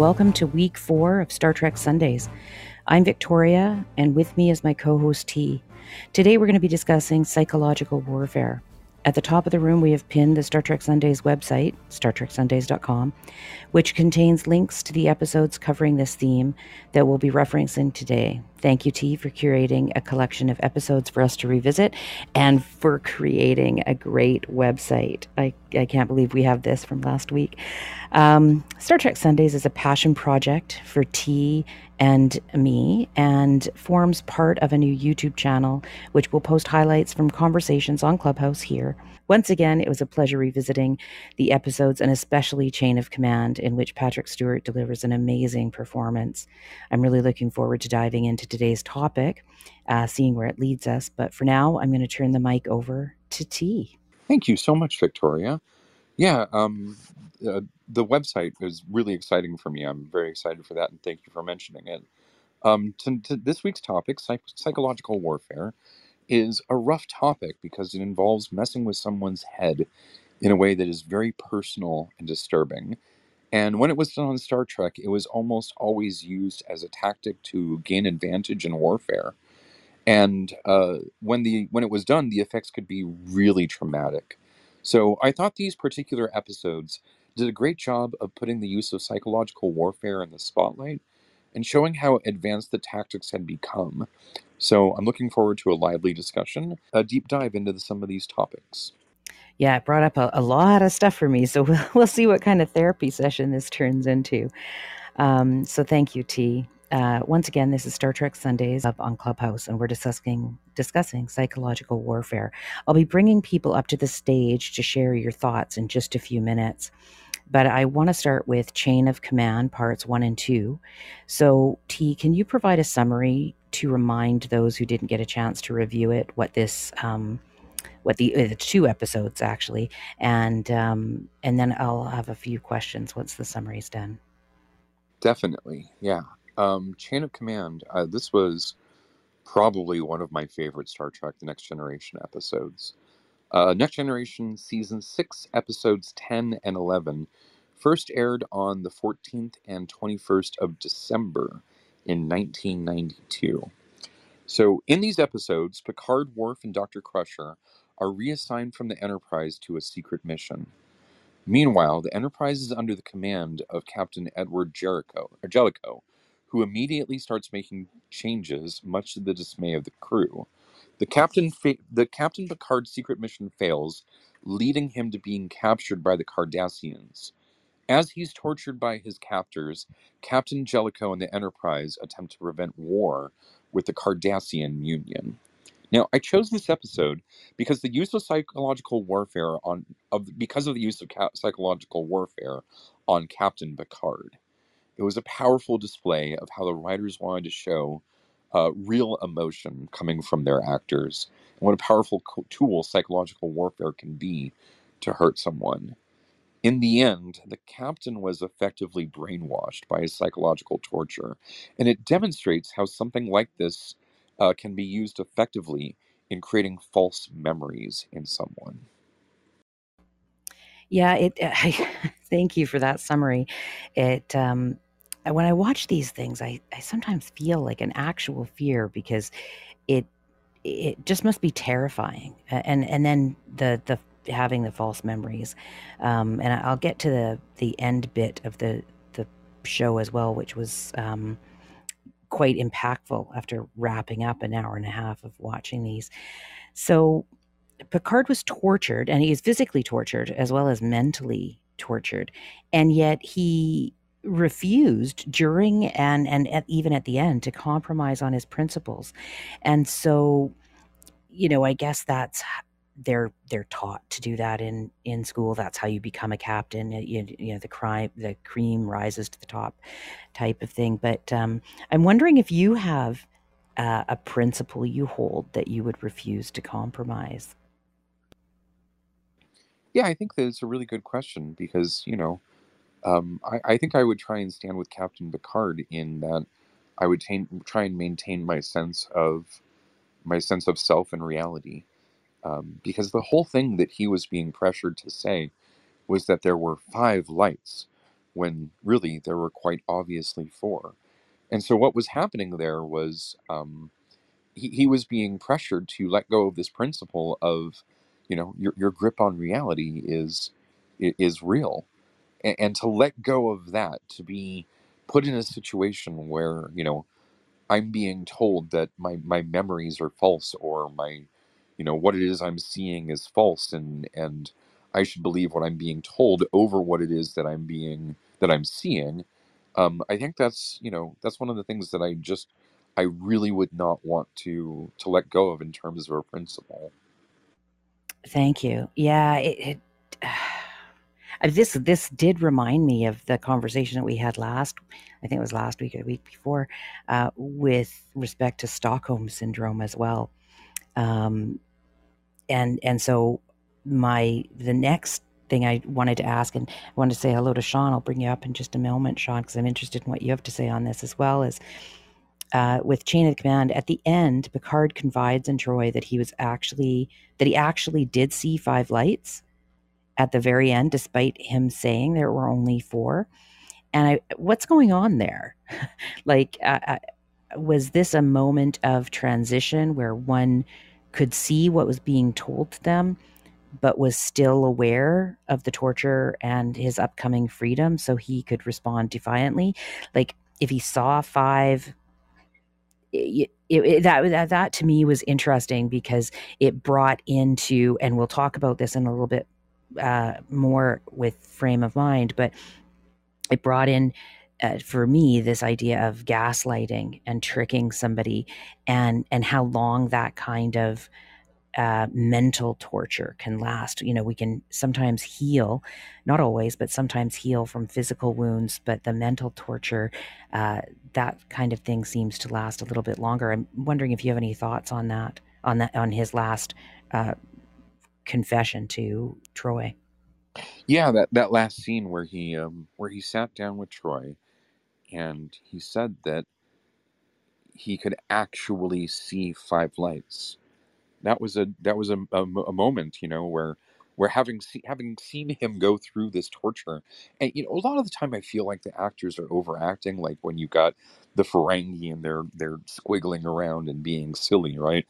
welcome to week four of Star Trek Sundays. I'm Victoria, and with me is my co host T. Today we're going to be discussing psychological warfare. At the top of the room, we have pinned the Star Trek Sundays website, StarTrekSundays.com, which contains links to the episodes covering this theme that we'll be referencing today. Thank you, T, for curating a collection of episodes for us to revisit and for creating a great website. I, I can't believe we have this from last week. Um, Star Trek Sundays is a passion project for T and me and forms part of a new YouTube channel, which will post highlights from conversations on Clubhouse here. Once again, it was a pleasure revisiting the episodes and especially Chain of Command, in which Patrick Stewart delivers an amazing performance. I'm really looking forward to diving into today's topic, uh, seeing where it leads us. But for now, I'm going to turn the mic over to T. Thank you so much, Victoria. Yeah, um, uh, the website is really exciting for me. I'm very excited for that, and thank you for mentioning it. Um, to, to this week's topic, psych- psychological warfare, is a rough topic because it involves messing with someone's head in a way that is very personal and disturbing. And when it was done on Star Trek, it was almost always used as a tactic to gain advantage in warfare. And uh, when the when it was done, the effects could be really traumatic. So I thought these particular episodes did a great job of putting the use of psychological warfare in the spotlight and showing how advanced the tactics had become. So I'm looking forward to a lively discussion, a deep dive into the, some of these topics. Yeah, it brought up a, a, lot of stuff for me. So we'll, we'll see what kind of therapy session this turns into. Um, so thank you, T. Uh, once again, this is Star Trek Sundays up on Clubhouse, and we're discussing discussing psychological warfare. I'll be bringing people up to the stage to share your thoughts in just a few minutes, but I want to start with Chain of Command parts one and two. So, T, can you provide a summary to remind those who didn't get a chance to review it what this um, what the, uh, the two episodes actually, and um, and then I'll have a few questions once the summary's done. Definitely, yeah. Um, Chain of Command. Uh, this was probably one of my favorite Star Trek: The Next Generation episodes. Uh, Next Generation season six, episodes ten and eleven, first aired on the 14th and 21st of December in 1992. So, in these episodes, Picard, Worf, and Dr. Crusher are reassigned from the Enterprise to a secret mission. Meanwhile, the Enterprise is under the command of Captain Edward Jericho, Jellicoe, who immediately starts making changes, much to the dismay of the crew. The captain, fa- the Captain Picard secret mission fails, leading him to being captured by the Cardassians. As he's tortured by his captors, Captain Jellicoe and the Enterprise attempt to prevent war with the Cardassian Union. Now, I chose this episode because the use of psychological warfare on of because of the use of ca- psychological warfare on Captain Picard. It was a powerful display of how the writers wanted to show uh, real emotion coming from their actors, and what a powerful co- tool psychological warfare can be to hurt someone. In the end, the captain was effectively brainwashed by his psychological torture, and it demonstrates how something like this uh, can be used effectively in creating false memories in someone. Yeah, it. Thank you for that summary. It um, when I watch these things, I, I sometimes feel like an actual fear because it it just must be terrifying. And and then the the having the false memories, um, and I'll get to the the end bit of the the show as well, which was um, quite impactful after wrapping up an hour and a half of watching these. So Picard was tortured, and he is physically tortured as well as mentally tortured, and yet he refused during and and at, even at the end to compromise on his principles. And so you know i guess that's they're they're taught to do that in in school. That's how you become a captain. You, you know the crime the cream rises to the top type of thing. But um, i'm wondering if you have uh, a principle you hold that you would refuse to compromise? Yeah i think that it's a really good question because you know um, I, I, think I would try and stand with Captain Picard in that I would try and maintain my sense of my sense of self and reality, um, because the whole thing that he was being pressured to say was that there were five lights, when really there were quite obviously four. And so what was happening there was um, he, he was being pressured to let go of this principle of, you know, your, your grip on reality is is real, and, and to let go of that, to be put in a situation where you know I'm being told that my my memories are false or my you know what it is I'm seeing is false and and I should believe what I'm being told over what it is that I'm being that I'm seeing. Um, I think that's you know that's one of the things that I just I really would not want to to let go of in terms of a principle. Thank you. Yeah, it, it this this did remind me of the conversation that we had last I think it was last week or the week before uh, with respect to Stockholm syndrome as well. Um, and and so my the next thing I wanted to ask, and I wanted to say hello to Sean. I'll bring you up in just a moment, Sean, because I'm interested in what you have to say on this as well. Is uh, with Chain of Command at the end, Picard confides in Troi that he was actually that he actually did see five lights at the very end, despite him saying there were only four. And I, what's going on there? like, uh, uh, was this a moment of transition where one could see what was being told to them, but was still aware of the torture and his upcoming freedom so he could respond defiantly. Like if he saw five, it, it, it, that, that that to me was interesting because it brought into, and we'll talk about this in a little bit uh, more with frame of mind, but it brought in uh, for me this idea of gaslighting and tricking somebody and and how long that kind of uh, mental torture can last. You know we can sometimes heal not always but sometimes heal from physical wounds but the mental torture uh, that kind of thing seems to last a little bit longer. I'm wondering if you have any thoughts on that on that on his last uh, confession to Troi. yeah that that last scene where he um where he sat down with Troi, and he said that he could actually see five lights. That was a that was a, a, a moment, you know, where where having see, having seen him go through this torture, and you know, a lot of the time I feel like the actors are overacting. Like when you got the Ferengi and they're they're squiggling around and being silly, right?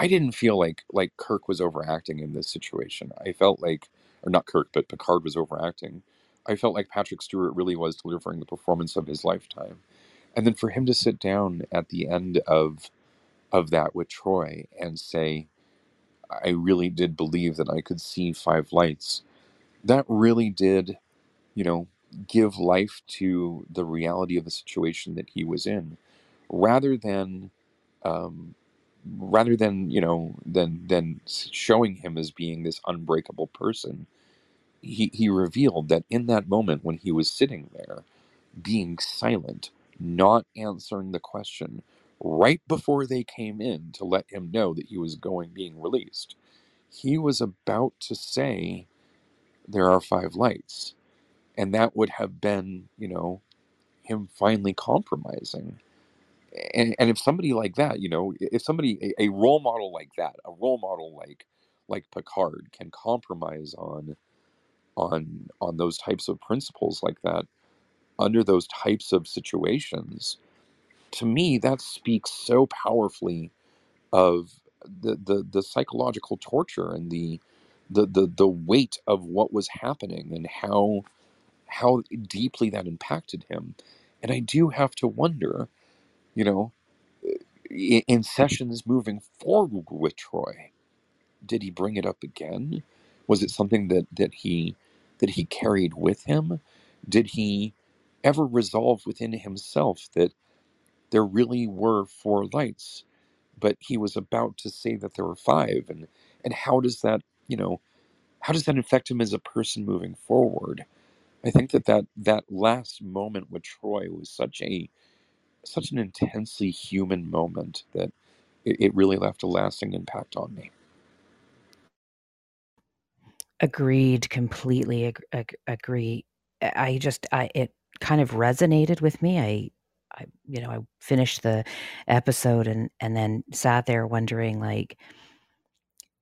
I didn't feel like like Kirk was overacting in this situation. I felt like, or not Kirk, but Picard was overacting. I felt like Patrick Stewart really was delivering the performance of his lifetime. And then for him to sit down at the end of of that with Troi and say, I really did believe that I could see five lights, that really did, you know, give life to the reality of the situation that he was in, rather than um, rather than you know than than showing him as being this unbreakable person he, he revealed that in that moment when he was sitting there, being silent, not answering the question, right before they came in to let him know that he was going being released, he was about to say, There are five lights. And that would have been, you know, him finally compromising. And, and if somebody like that, you know, if somebody, a, a role model like that, a role model like like Picard can compromise on on on those types of principles like that under those types of situations to me that speaks so powerfully of the the, the psychological torture and the, the the the weight of what was happening and how how deeply that impacted him. And i do have to wonder you know in, in sessions moving forward with Troi. did he bring it up again was it something that that he that he carried with him? Did he ever resolve within himself that there really were four lights, but he was about to say that there were five? And and how does that, you know, how does that affect him as a person moving forward? I think that that, that last moment with Troi was such a such an intensely human moment that it, it really left a lasting impact on me. Agreed, completely ag- ag- agree. I just, I it kind of resonated with me. I, I, you know, I finished the episode and and then sat there wondering, like,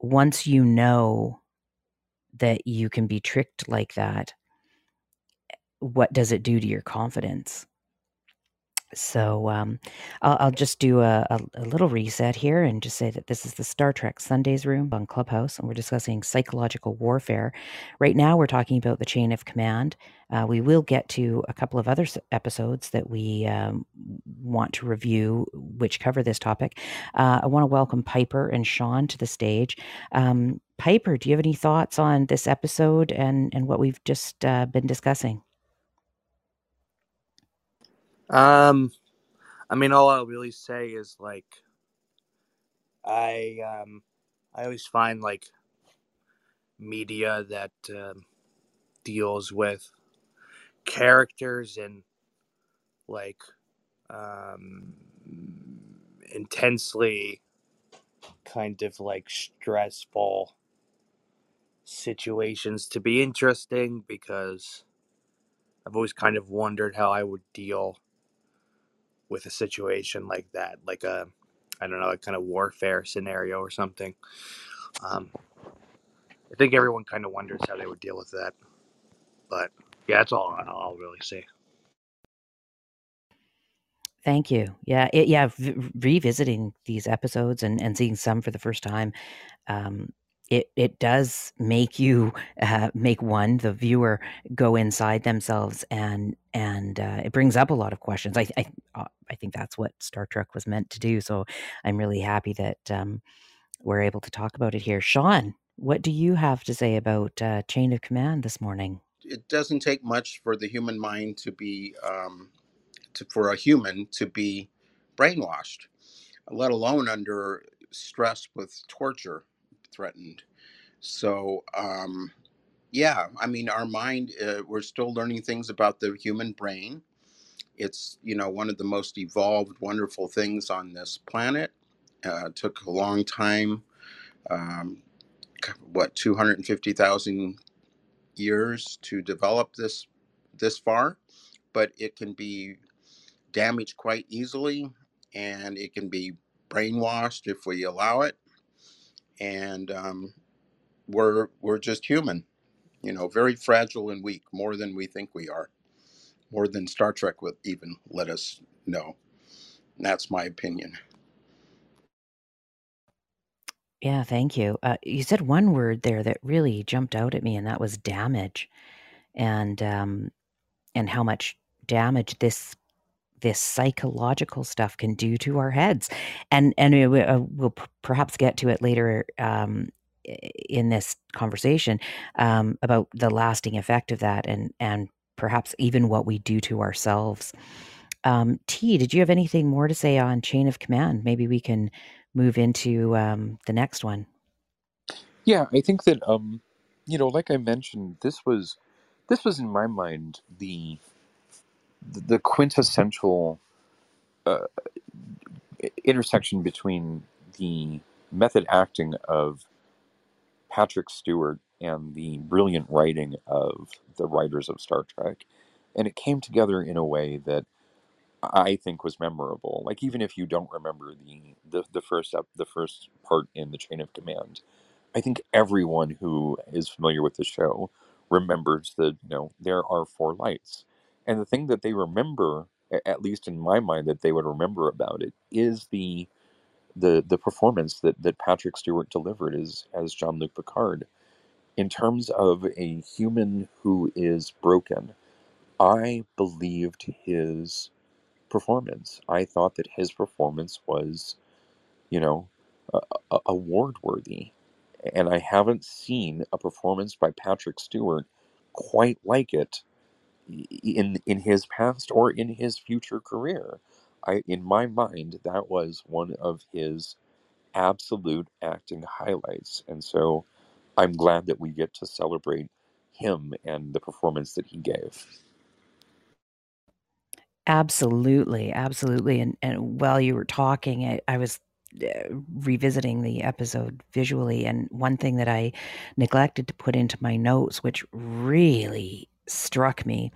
once you know that you can be tricked like that, what does it do to your confidence? So um, I'll, I'll, just do a, a, a, little reset here and just say that this is the Star Trek Sundays room on Clubhouse, and we're discussing psychological warfare. Right now, we're talking about the chain of command. Uh, we will get to a couple of other episodes that we um, want to review, which cover this topic. Uh, I want to welcome Piper and Sean to the stage. Um, Piper, do you have any thoughts on this episode and, and what we've just uh, been discussing? Um, I mean, all I'll really say is like, I um, I always find like media that um, deals with characters and like um, intensely kind of like stressful situations to be interesting because I've always kind of wondered how I would deal with a situation like that, like a I don't know, a kind of warfare scenario or something. Um, I think everyone kind of wonders how they would deal with that, but yeah, that's all I'll really say. Thank you. Yeah, it, yeah. V- revisiting these episodes and, and seeing some for the first time, um, it it does make you uh, make one the viewer go inside themselves and and uh, it brings up a lot of questions. I I, uh, I think that's what Star Trek was meant to do. So I'm really happy that um, we're able to talk about it here. Sean, what do you have to say about uh, Chain of Command this morning? It doesn't take much for the human mind to be um, to, for a human to be brainwashed, let alone under stress with torture threatened. So, um, yeah, I mean, our mind, uh, we're still learning things about the human brain. It's, you know, one of the most evolved, wonderful things on this planet. Uh, took a long time, um, what, 250,000 years to develop this this far, but it can be damaged quite easily and it can be brainwashed if we allow it and um, we're we're just human, you know, very fragile and weak, more than we think we are, more than Star Trek would even let us know. And that's my opinion. Yeah, thank you. Uh, you said one word there that really jumped out at me, and that was damage, and um, and how much damage this this psychological stuff can do to our heads and and uh, we'll perhaps get to it later um, in this conversation um, about the lasting effect of that and and perhaps even what we do to ourselves. Um, t did you have anything more to say on chain of command? Maybe we can move into um, the next one. Yeah i think that um you know like i mentioned this was this was in my mind the the quintessential uh, intersection between the method acting of Patrick Stewart and the brilliant writing of the writers of Star Trek. And it came together in a way that I think was memorable. Like even if you don't remember the the, the first up the first part in the chain of command, I think everyone who is familiar with the show remembers that you know there are four lights and the thing that they remember, at least in my mind, that they would remember about it is the the the performance that that Patrick Stewart delivered as as Jean Luc Picard. In terms of a human who is broken, I believed his performance. I thought that his performance was, you know, award worthy. And I haven't seen a performance by Patrick Stewart quite like it in in his past or in his future career. I in my mind that was one of his absolute acting highlights. And so I'm glad that we get to celebrate him and the performance that he gave. Absolutely, absolutely. And and while you were talking, I, I was uh, revisiting the episode visually, and one thing that I neglected to put into my notes, which really struck me.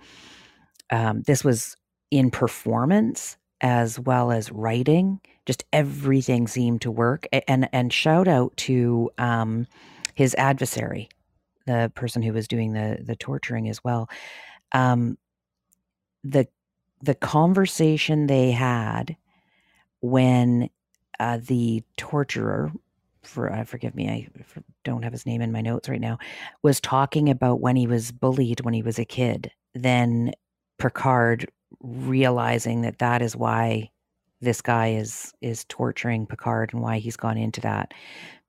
Um, this was in performance as well as writing. Just everything seemed to work. And and shout out to um, his adversary, the person who was doing the the torturing as well. Um, the the conversation they had when uh, the torturer for uh, forgive me i don't have his name in my notes right now was talking about when he was bullied when he was a kid then picard realizing that that is why this guy is is torturing picard and why he's gone into that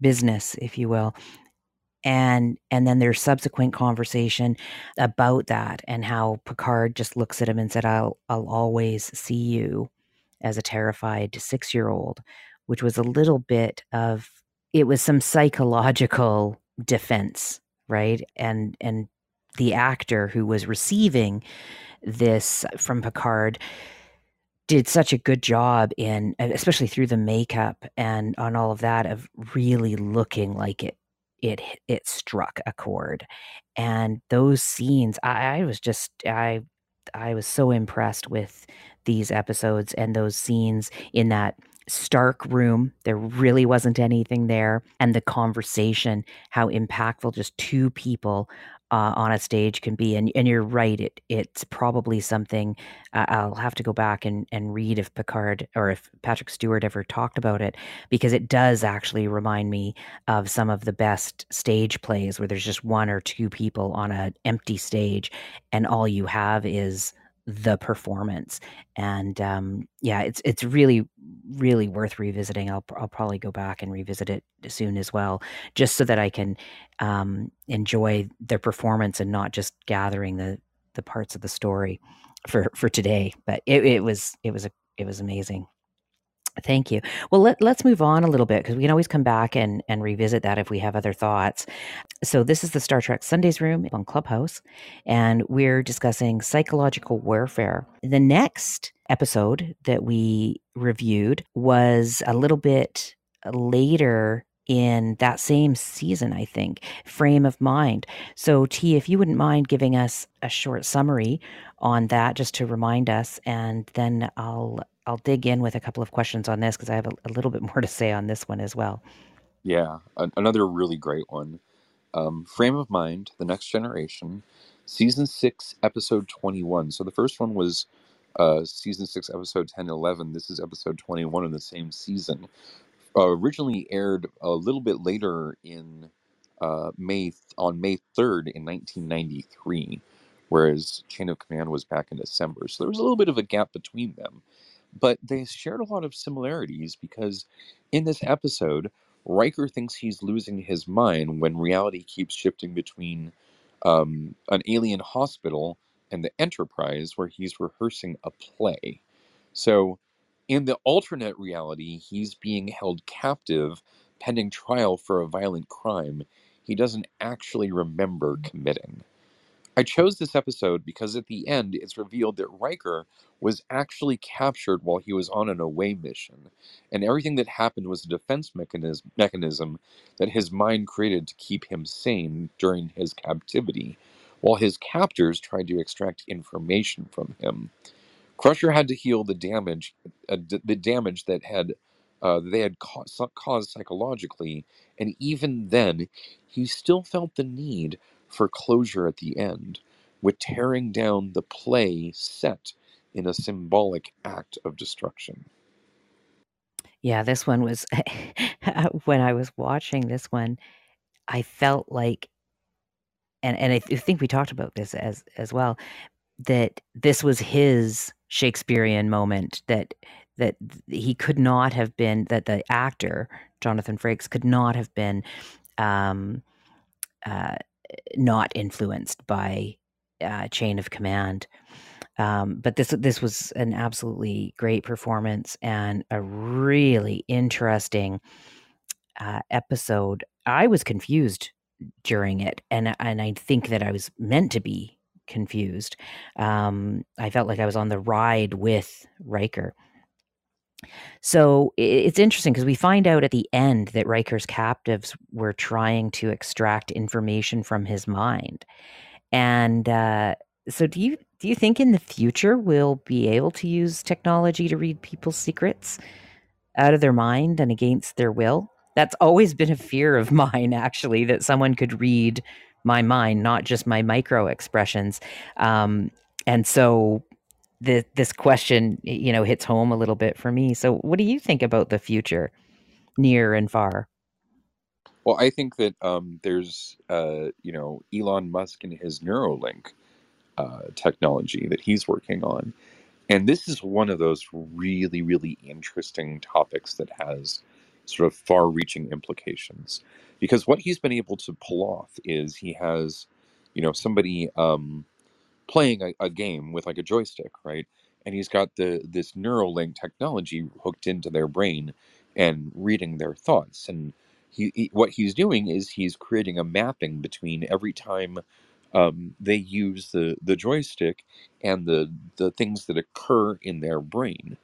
business if you will. And and then there's subsequent conversation about that and how Picard just looks at him and said I'll I'll always see you as a terrified 6-year-old which was a little bit of it was some psychological defense right? And and the actor who was receiving this from Picard did such a good job in especially through the makeup and on all of that of really looking like it it it struck a chord. And those scenes I, I was just i i was so impressed with these episodes and those scenes in that stark room there really wasn't anything there and the conversation how impactful just two people uh, on a stage can be. And and you're right, it it's probably something uh, I'll have to go back and and read if Picard or if Patrick Stewart ever talked about it because it does actually remind me of some of the best stage plays where there's just one or two people on an empty stage and all you have is the performance and um, yeah it's it's really really worth revisiting. I'll, I'll probably go back and revisit it soon as well just so that i can um, enjoy their performance and not just gathering the the parts of the story for for today but it, it was it was a it was amazing Thank you. Well, let, let's move on a little bit because we can always come back and, and revisit that if we have other thoughts. So, this is the Star Trek Sundays room on Clubhouse, and we're discussing psychological warfare. The next episode that we reviewed was a little bit later in that same season, I think, Frame of Mind. So, T, if you wouldn't mind giving us a short summary on that just to remind us, and then I'll I'll dig in with a couple of questions on this because I have a, a, little bit more to say on this one as well. Yeah, another really great one. Um, Frame of Mind, The Next Generation, Season 6, Episode 21. So the first one was uh, Season 6, Episode 10 11. This is Episode 21 in the same season. Uh, originally aired a little bit later in uh, May on May 3rd in 1993, whereas Chain of Command was back in December. So there was a little bit of a gap between them but they shared a lot of similarities because in this episode, Riker thinks he's losing his mind when reality keeps shifting between um, an alien hospital and the Enterprise, where he's rehearsing a play. So, in the alternate reality, he's being held captive pending trial for a violent crime he doesn't actually remember committing. I chose this episode because at the end it's revealed that Riker was actually captured while he was on an away mission, and everything that happened was a defense mechanism, mechanism that his mind created to keep him sane during his captivity, while his captors tried to extract information from him. Crusher had to heal the damage, uh, the damage that had uh, they had caused, caused psychologically, and even then, he still felt the need for closure at the end, with tearing down the play set in a symbolic act of destruction. Yeah, this one was when I was watching this one, I felt like and and I think we talked about this as as well that this was his Shakespearean moment that that he could not have been that the actor Jonathan Frakes could not have been um, uh, not influenced by uh, chain of command. Um, but this this was an absolutely great performance and a really interesting uh, episode. I was confused during it, and and I think that I was meant to be confused. Um, I felt like I was on the ride with Riker. So it's interesting because we find out at the end that Riker's captives were trying to extract information from his mind. And uh, so do you do you think in the future we'll be able to use technology to read people's secrets out of their mind and against their will? That's always been a fear of mine actually that someone could read my mind, not just my micro expressions. Um, and so the, this question, you know, hits home a little bit for me. So, what do you think about the future, near and far? Well, I think that um, there's, uh, you know, Elon Musk and his Neuralink uh, technology that he's working on. And this is one of those really, really interesting topics that has sort of far reaching implications. Because what he's been able to pull off is he has, you know, somebody um, playing a, a game with like a joystick, right? And he's got the this Neuralink technology hooked into their brain and reading their thoughts. And he, he what he's doing is he's creating a mapping between every time um, they use the the joystick and the the things that occur in their brain.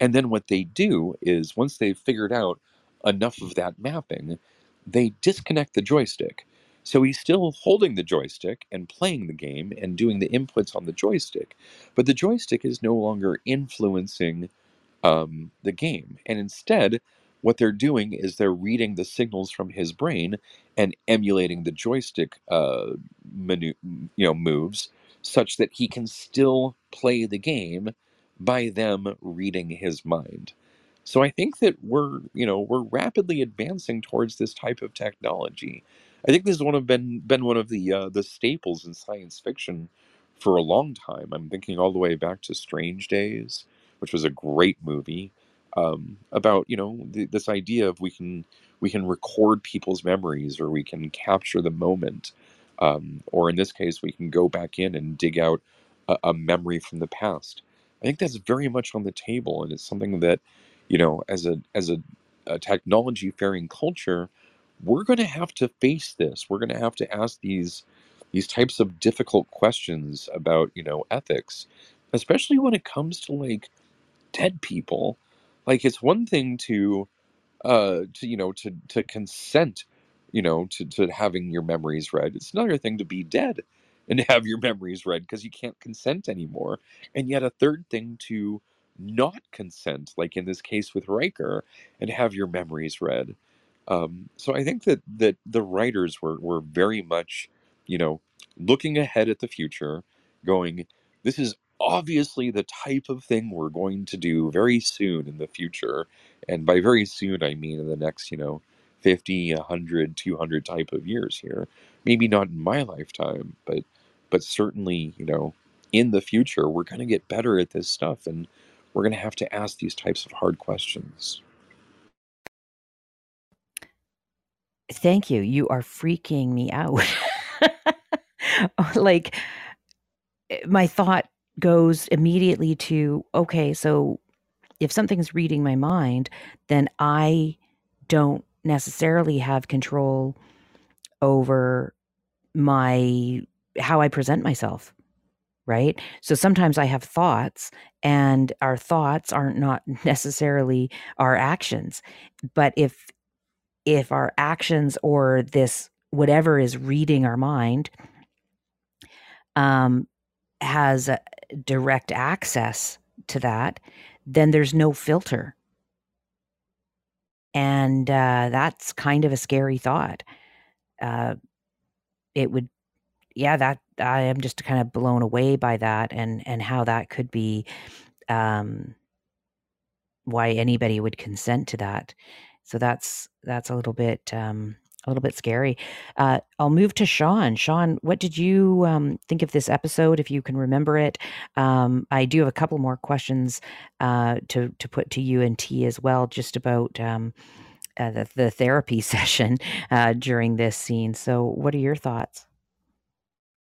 And then what they do is once they've figured out enough of that mapping, they disconnect the joystick. So he's still holding the joystick and playing the game and doing the inputs on the joystick, but the joystick is no longer influencing um, the game. And instead, what they're doing is they're reading the signals from his brain and emulating the joystick uh, menu, you know, moves such that he can still play the game by them reading his mind. So I think that we're, you know, we're rapidly advancing towards this type of technology. I think this has one of been been one of the uh, the staples in science fiction for a long time. I'm thinking all the way back to Strange Days, which was a great movie um, about you know th- this idea of we can we can record people's memories or we can capture the moment, um, or in this case we can go back in and dig out a, a memory from the past. I think that's very much on the table, and it's something that you know as a as a, a technology faring culture we're going to have to face this. We're going to have to ask these these types of difficult questions about, you know, ethics, especially when it comes to like dead people. Like it's one thing to uh to you know to to consent, you know, to to having your memories read. It's another thing to be dead and have your memories read because you can't consent anymore. And yet a third thing to not consent, like in this case with Riker, and have your memories read. Um, so I think that that the writers were were very much, you know, looking ahead at the future, going, this is obviously the type of thing we're going to do very soon in the future. And by very soon, I mean in the next, you know, 50, 100, 200 type of years here. Maybe not in my lifetime, but but certainly, you know, in the future, we're going to get better at this stuff and we're going to have to ask these types of hard questions. Thank you. You are freaking me out. like eh, my thought goes immediately to okay, so if something's reading my mind, then I don't necessarily have control over my how I present myself, right? So sometimes I have thoughts and our thoughts aren't not necessarily our actions. But if if our actions or this whatever is reading our mind um, has direct access to that, then there's no filter. And uh, that's kind of a scary thought. Uh, it would, yeah, that I am just kind of blown away by that and and how that could be, um, why anybody would consent to that. So that's that's a little bit um, a little bit scary. Uh, I'll move to Sean. Sean, what did you um, think of this episode? If you can remember it, um, I do have a couple more questions uh, to to put to you and T as well, just about um, uh, the, the therapy session uh, during this scene. So, what are your thoughts?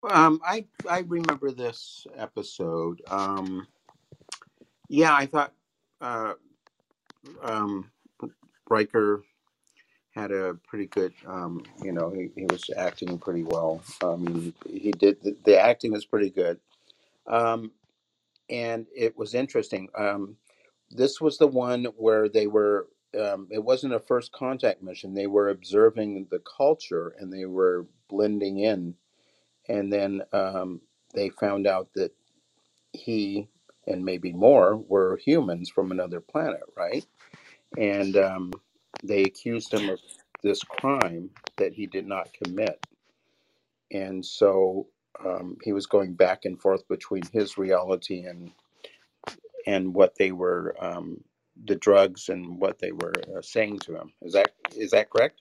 Um, I I remember this episode. Um, yeah, I thought uh, um, Riker had a pretty good, um, you know, he, he was acting pretty well. I mean, he did, the, the acting was pretty good. Um, and it was interesting. Um, this was the one where they were, um, it wasn't a first contact mission. They were observing the culture and they were blending in. And then um, they found out that he and maybe more were humans from another planet, right? And um, they accused him of this crime that he did not commit. And so um, he was going back and forth between his reality and and what they were um, the drugs and what they were uh, saying to him. Is that is that correct?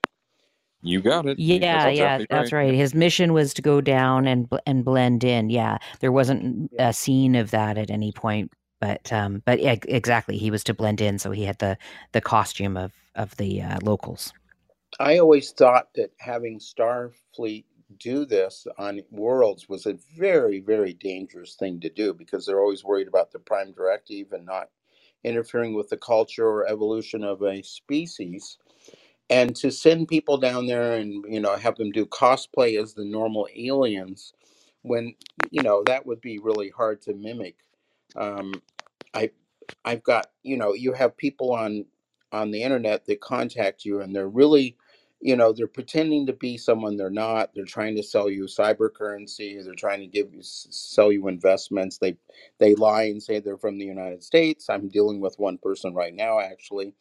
You got it. Yeah, That's yeah, exactly that's right. right. His mission was to go down and and blend in. Yeah, there wasn't a scene of that at any point, but um, but yeah, exactly, he was to blend in, so he had the the costume of of the uh, locals. I always thought that having Starfleet do this on worlds was a very, very dangerous thing to do because they're always worried about the prime directive and not interfering with the culture or evolution of a species. And to send people down there and you know have them do cosplay as the normal aliens, when you know that would be really hard to mimic. Um, I I've got you know you have people on on the internet that contact you and they're really you know they're pretending to be someone they're not. They're trying to sell you cyber currency. They're trying to give you sell you investments. They they lie and say they're from the united states. I'm dealing with one person right now actually.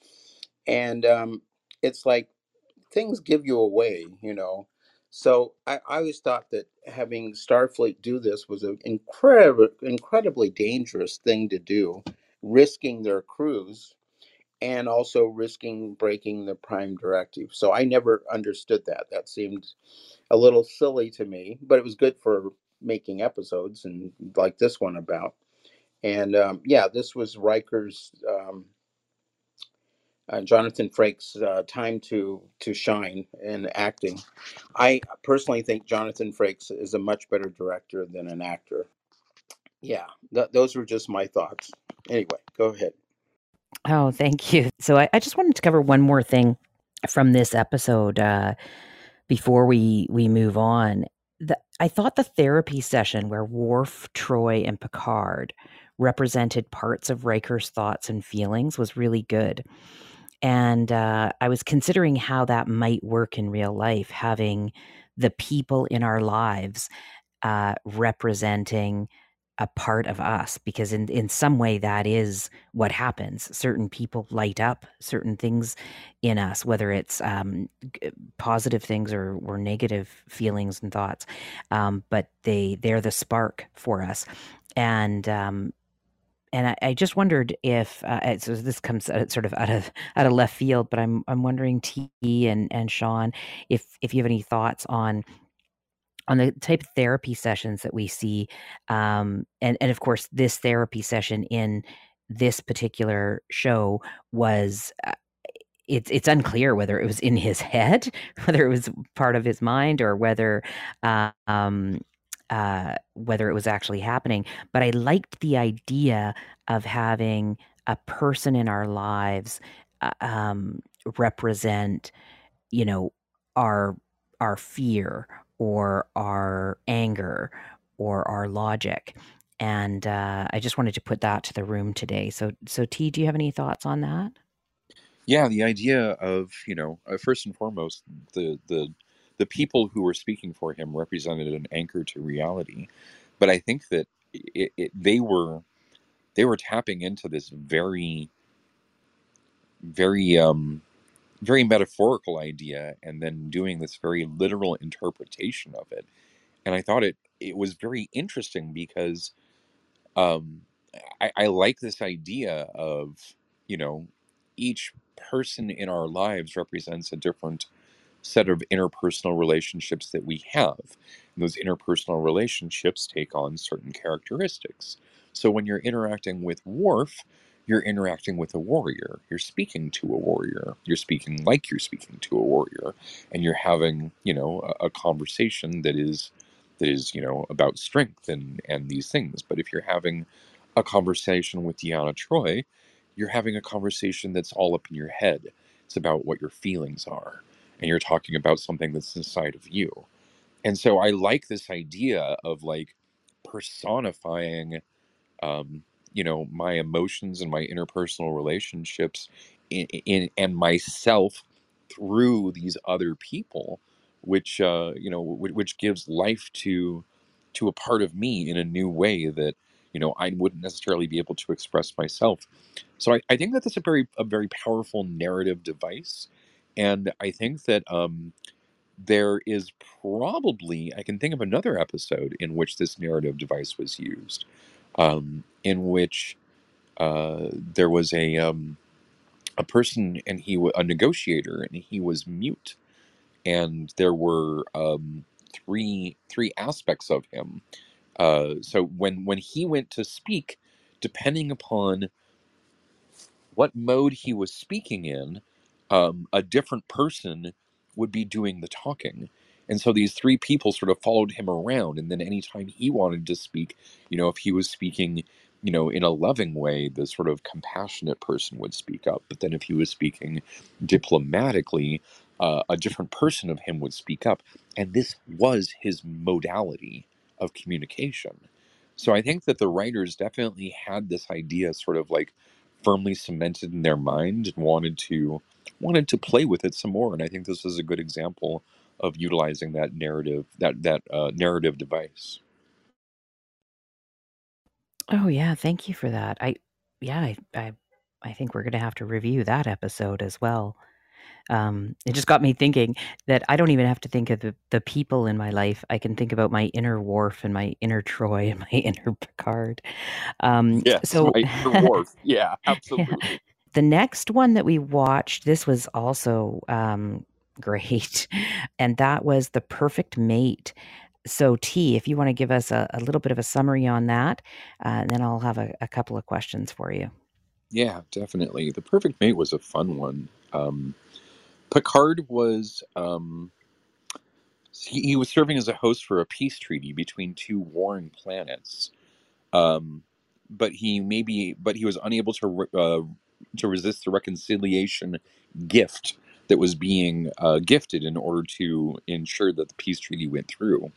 And um it's like things give you away you know so I, I always thought that having starfleet do this was an incredible incredibly dangerous thing to do risking their crews and also risking breaking the prime directive. So I never understood that. That seemed a little silly to me, but it was good for making episodes and like this one about. And um, yeah, this was Riker's um, uh, Jonathan Frakes' uh, time to to shine in acting. I personally think Jonathan Frakes is a much better director than an actor. Yeah, th- those were just my thoughts. Anyway, go ahead. Oh, thank you. So I, I just wanted to cover one more thing from this episode uh, before we we move on. The, I thought the therapy session where Worf, Troi, and Picard represented parts of Riker's thoughts and feelings was really good. And uh, I was considering how that might work in real life, having the people in our lives uh, representing a part of us because in in some way that is what happens. Certain people light up certain things in us whether it's um, positive things or or negative feelings and thoughts um, but they they're the spark for us. And um, and I, I just wondered if uh, so this comes sort of out of out of left field, but I'm I'm wondering T and and Sean if if you have any thoughts on on the type of therapy sessions that we see, um, and and of course this therapy session in this particular show was. Uh, it's it's unclear whether it was in his head, whether it was part of his mind, or whether um, uh, whether it was actually happening. But I liked the idea of having a person in our lives uh, um, represent, you know, our our fear or our anger or our logic. And uh, I just wanted to put that to the room today. So, so T, do you have any thoughts on that? Yeah, the idea of you know uh, first and foremost the the the people who were speaking for him represented an anchor to reality, but I think that it, it, they were they were tapping into this very very um very metaphorical idea and then doing this very literal interpretation of it. And i thought it it was very interesting because um i, I like this idea of you know each person in our lives represents a different set of interpersonal relationships that we have. And those interpersonal relationships take on certain characteristics. So when you're interacting with Worf, you're interacting with a warrior. You're speaking to a warrior. You're speaking like you're speaking to a warrior, and you're having, you know, a, a conversation that is that is, you know, about strength and and these things. But if you're having a conversation with Deanna Troi, you're having a conversation that's all up in your head. It's about what your feelings are and you're talking about something that's inside of you. And so I like this idea of like personifying, um, you know, my emotions and my interpersonal relationships in, in and myself through these other people, which uh, you know, which, which gives life to to a part of me in a new way that you know I wouldn't necessarily be able to express myself. So I, I think that that's a very a very powerful narrative device, and I think that um, there is probably I can think of another episode in which this narrative device was used, um, in which uh, there was a um, a person and he wa- a negotiator and he was mute. And there were um, three three aspects of him. Uh, so when when he went to speak depending upon what mode he was speaking in, um, a different person would be doing the talking. And so these three people sort of followed him around. And then anytime he wanted to speak, you know, if he was speaking, you know, in a loving way, the sort of compassionate person would speak up. But then if he was speaking diplomatically, uh, a different person of him would speak up. And this was his modality of communication. So I think that the writers definitely had this idea sort of like firmly cemented in their mind and wanted to wanted to play with it some more. And I think this is a good example of utilizing that narrative that that uh, narrative device. Oh yeah, thank you for that. I yeah, I I, I think we're gonna have to review that episode as well. Um, it just got me thinking that I don't even have to think of the, the people in my life. I can think about my inner Worf and my inner Troi and my inner Picard. Um, Yes, so my inner Worf. Yeah, absolutely. The next one that we watched, this was also um, great, and that was The Perfect Mate. So, T, if you want to give us a, a little bit of a summary on that, uh, then I'll have a, a couple of questions for you. Yeah, definitely. The Perfect Mate was a fun one. Um, Picard was um, he, was serving as a host for a peace treaty between two warring planets. Um, but he maybe but he was unable to uh, to resist the reconciliation gift that was being uh, gifted in order to ensure that the peace treaty went through.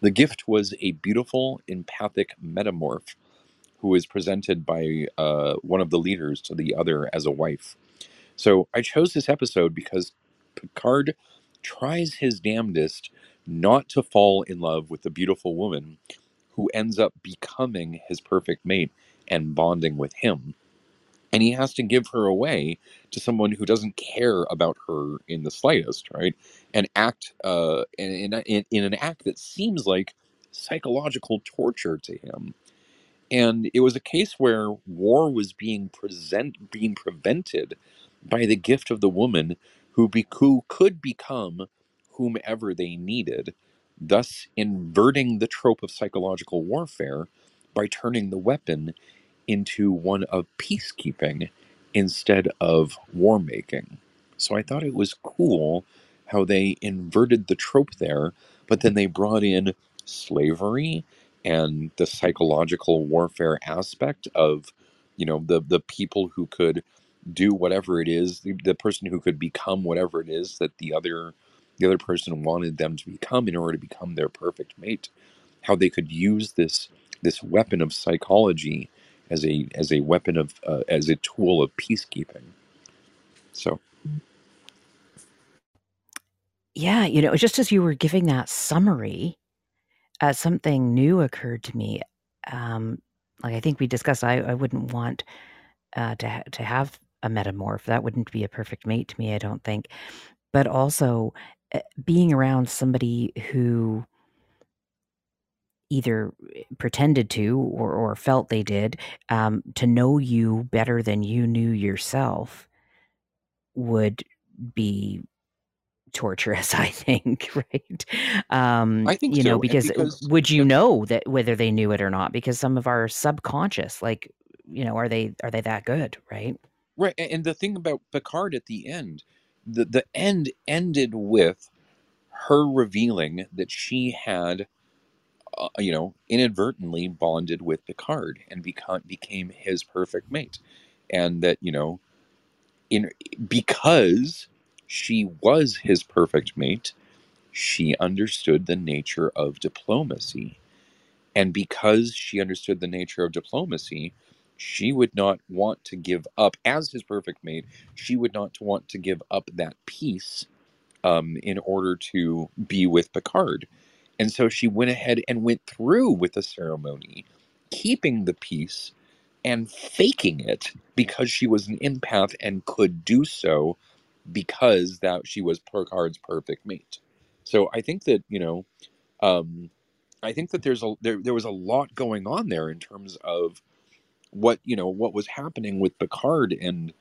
The gift was a beautiful empathic metamorph who was presented by uh, one of the leaders to the other as a wife. So I chose this episode because Picard tries his damnedest not to fall in love with the beautiful woman who ends up becoming his perfect mate and bonding with him. And he has to give her away to someone who doesn't care about her in the slightest, right? And act uh, in, in, in an act that seems like psychological torture to him and it was a case where war was being present being prevented by the gift of the woman who, be, who could become whomever they needed thus inverting the trope of psychological warfare by turning the weapon into one of peacekeeping instead of war making so i thought it was cool how they inverted the trope there but then they brought in slavery and the psychological warfare aspect of you know the the people who could do whatever it is the, the person who could become whatever it is that the other the other person wanted them to become in order to become their perfect mate how they could use this this weapon of psychology as a as a weapon of uh, as a tool of peacekeeping so Yeah, you know, just as you were giving that summary, uh, something new occurred to me. Um, like I think we discussed, I, I wouldn't want uh, to ha- to have a metamorph. That wouldn't be a perfect mate to me. I don't think. But also, uh, being around somebody who either eh, pretended to or, or felt they did um, to know you better than you knew yourself would be torturous i think right? Um i think you know so and because because would you know that whether they knew it or not? Because some of our subconscious like you know are they are they that good right? Right and the thing about picard at the end the the end ended with her revealing that she had uh, you know, inadvertently bonded with Picard and become, became his perfect mate. And that, you know, in because she was his perfect mate, she understood the nature of diplomacy. And because she understood the nature of diplomacy, she would not want to give up, as his perfect mate, she would not want to give up that peace um, in order to be with Picard. And so she went ahead and went through with the ceremony, keeping the peace and faking it because she was an empath and could do so because that she was Picard's perfect mate. So I think that, you know, um, I think that there's a there, there was a lot going on there in terms of what you know what was happening with Picard and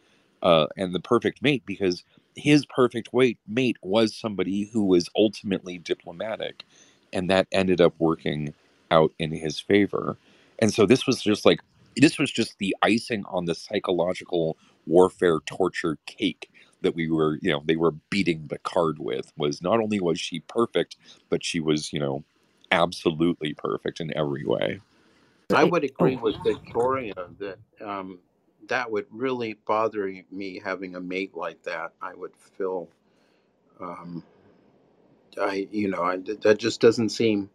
uh, and the perfect mate because his perfect weight mate was somebody who was ultimately diplomatic, and that ended up working out in his favor. And so this was just like this was just the icing on the psychological warfare torture cake that we were you know they were beating Picard with was not only was she perfect but she was you know absolutely perfect in every way I would agree Oh, with Victoria that um, that would really bother me having a mate like that. I would feel, um, I you know, I, that just doesn't seem.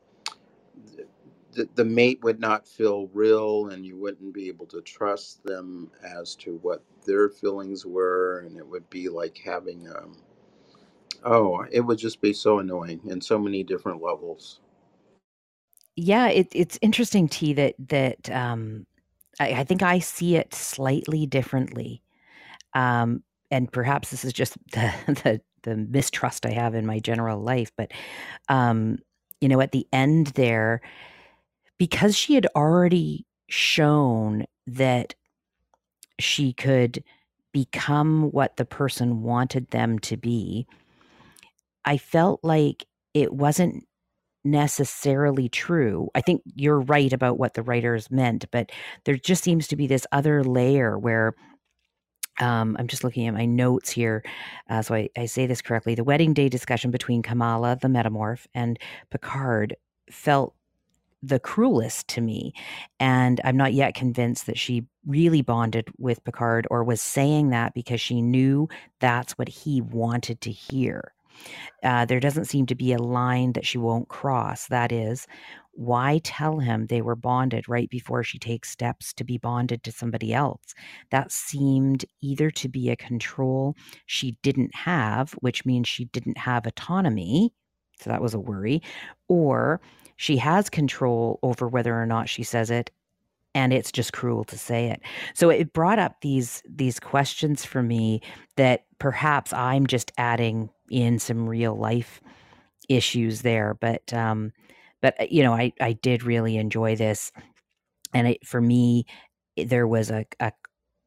The, the mate would not feel real, and you wouldn't be able to trust them as to what their feelings were, and it would be like having um, oh, it would just be so annoying in so many different levels. yeah, it, it's interesting, T, that that um, I, I think I see it slightly differently, um, and perhaps this is just the, the the mistrust I have in my general life. But um, you know, at the end there, because she had already shown that she could become what the person wanted them to be, I felt like it wasn't necessarily true. I think you're right about what the writers meant, but there just seems to be this other layer where um, I'm just looking at my notes here. Uh, so I, I say this correctly. The wedding day discussion between Kamala, the metamorph, and Picard felt the cruelest to me. And I'm not yet convinced that she really bonded with Picard or was saying that because she knew that's what he wanted to hear. Uh, there doesn't seem to be a line that she won't cross. That is, why tell him they were bonded right before she takes steps to be bonded to somebody else? That seemed either to be a control she didn't have, which means she didn't have autonomy. So that was a worry. Or she has control over whether or not she says it and it's just cruel to say it. So it brought up these these questions for me that perhaps I'm just adding in some real life issues there, but um, but uh, you know, I I did really enjoy this, and it for me there was a, a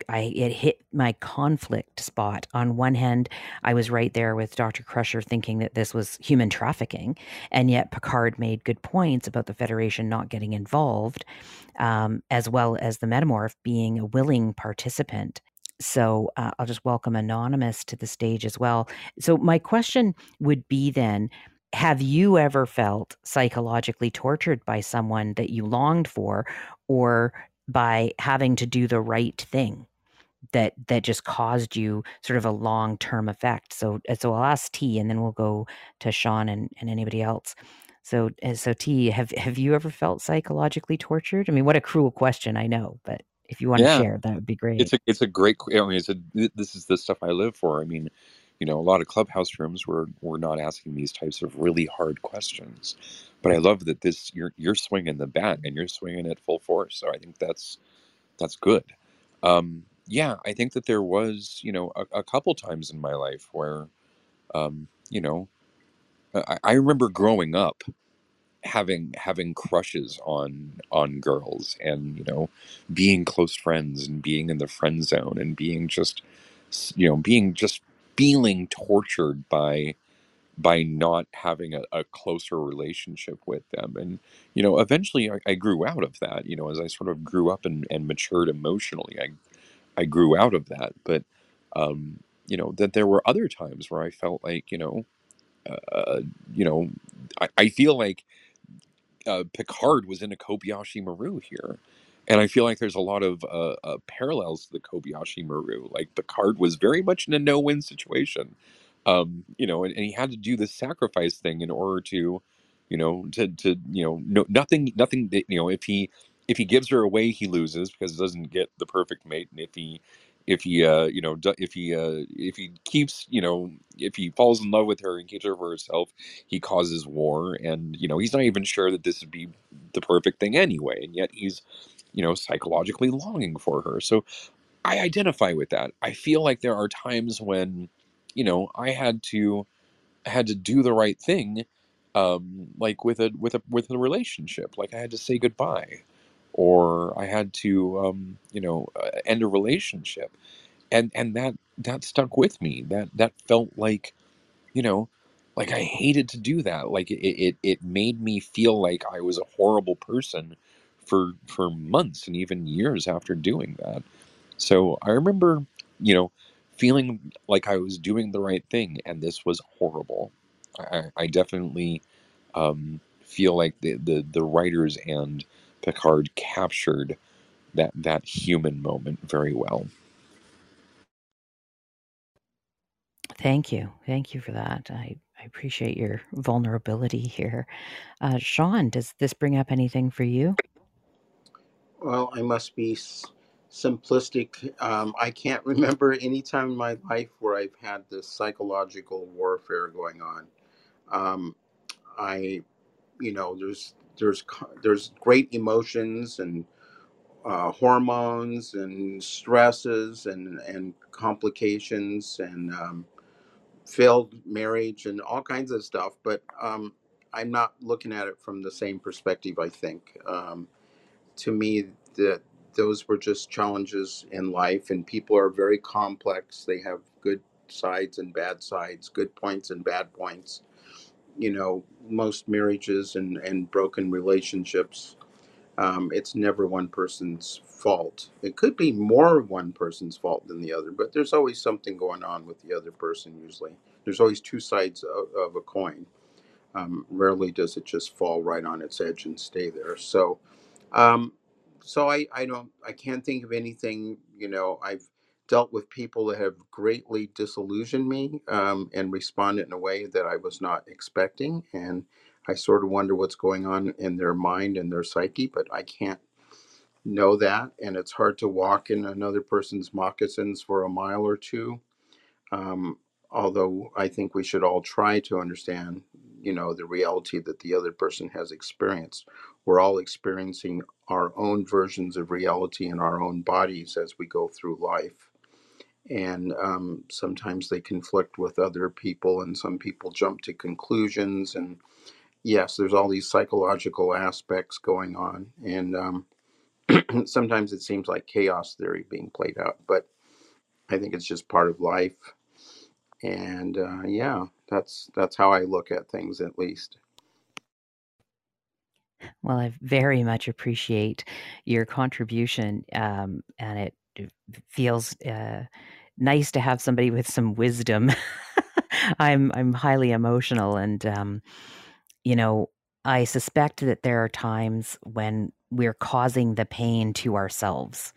I it hit my conflict spot. On one hand, I was right there with Dr. Crusher thinking that this was human trafficking, and yet Picard made good points about the Federation not getting involved, um, as well as the Metamorph being a willing participant. So uh, I'll just welcome Anonymous to the stage as well. So my question would be then. Have you ever felt psychologically tortured by someone that you longed for or by having to do the right thing? that that just caused you sort of a long term effect. So uh, so I'll ask T, and then we'll go to Sean and, and anybody else. So uh, so T, have have you ever felt psychologically tortured? I mean, what a cruel question, I know, but if you want to share, that would be great. it's a it's a great i mean it's a this is the stuff i live for i mean you know a lot of clubhouse rooms were we're not asking these types of really hard questions but i love that this you're you're swinging the bat and you're swinging it full force so i think that's that's good. Um yeah i think that there was you know a, a couple times in my life where um you know i, I remember growing up having having crushes on on girls and you know being close friends and being in the friend zone and being just you know being just feeling tortured by by not having a, a closer relationship with them and you know eventually I, I grew out of that you know as i sort of grew up and, and matured emotionally i i grew out of that but um you know that there were other times where i felt like you know uh, you know I, I feel like uh, Picard was in a Kobayashi Maru here. And I feel like there's a lot of uh, uh, parallels to the Kobayashi Maru. Like Picard was very much in a no-win situation, um, you know, and, and he had to do this sacrifice thing in order to, you know, to to you know, no, nothing, nothing. That, you know, if he if he gives her away, he loses because he doesn't get the perfect mate, and if he if he uh you know if he uh if he keeps you know if he falls in love with her and keeps her for herself he causes war and you know he's not even sure that this would be the perfect thing anyway and yet he's you know psychologically longing for her so i identify with that i feel like there are times when you know i had to had to do the right thing um like with a with a with a relationship like i had to say goodbye or I had to, um, you know, uh, end a relationship, and and that that stuck with me. That that felt like, you know, like I hated to do that. Like it it, it made me feel like I was a horrible person for for months and even years after doing that. So I remember, you know, feeling like I was doing the right thing, and this was horrible. I, I definitely um, feel like the, the the writers and Picard captured that that human moment very well. Thank you. Thank you for that. I, I appreciate your vulnerability here. Uh, Sean, does this bring up anything for you? Well, I must be simplistic. Um, I can't remember any time in my life where I've had this psychological warfare going on. Um, I, you know, there's there's there's great emotions and uh, hormones and stresses and and complications and um, failed marriage and all kinds of stuff. But um, I'm not looking at it from the same perspective. I think um, to me that those were just challenges in life, and people are very complex. They have good sides and bad sides, good points and bad points. You know, most marriages and, and broken relationships, um, it's never one person's fault. It could be more one person's fault than the other, but there's always something going on with the other person, usually. There's always two sides of, of a coin. Um, rarely does it just fall right on its edge and stay there. So, um, so I, I don't I can't think of anything. You know, I've dealt with people that have greatly disillusioned me um, and responded in a way that I was not expecting, and I sort of wonder what's going on in their mind and their psyche, but I can't know that, and it's hard to walk in another person's moccasins for a mile or two. Um, although I think we should all try to understand, you know, the reality that the other person has experienced. We're all experiencing our own versions of reality in our own bodies as we go through life. And um, sometimes they conflict with other people, and some people jump to conclusions. And yes, there's all these psychological aspects going on. And um, sometimes it seems like chaos theory being played out, but I think it's just part of life and uh, yeah, that's that's how I look at things, at least. Well, I very much appreciate your contribution, um, and it, feels uh, nice to have somebody with some wisdom. I'm I'm highly emotional, and um, you know, I suspect that there are times when we're causing the pain to ourselves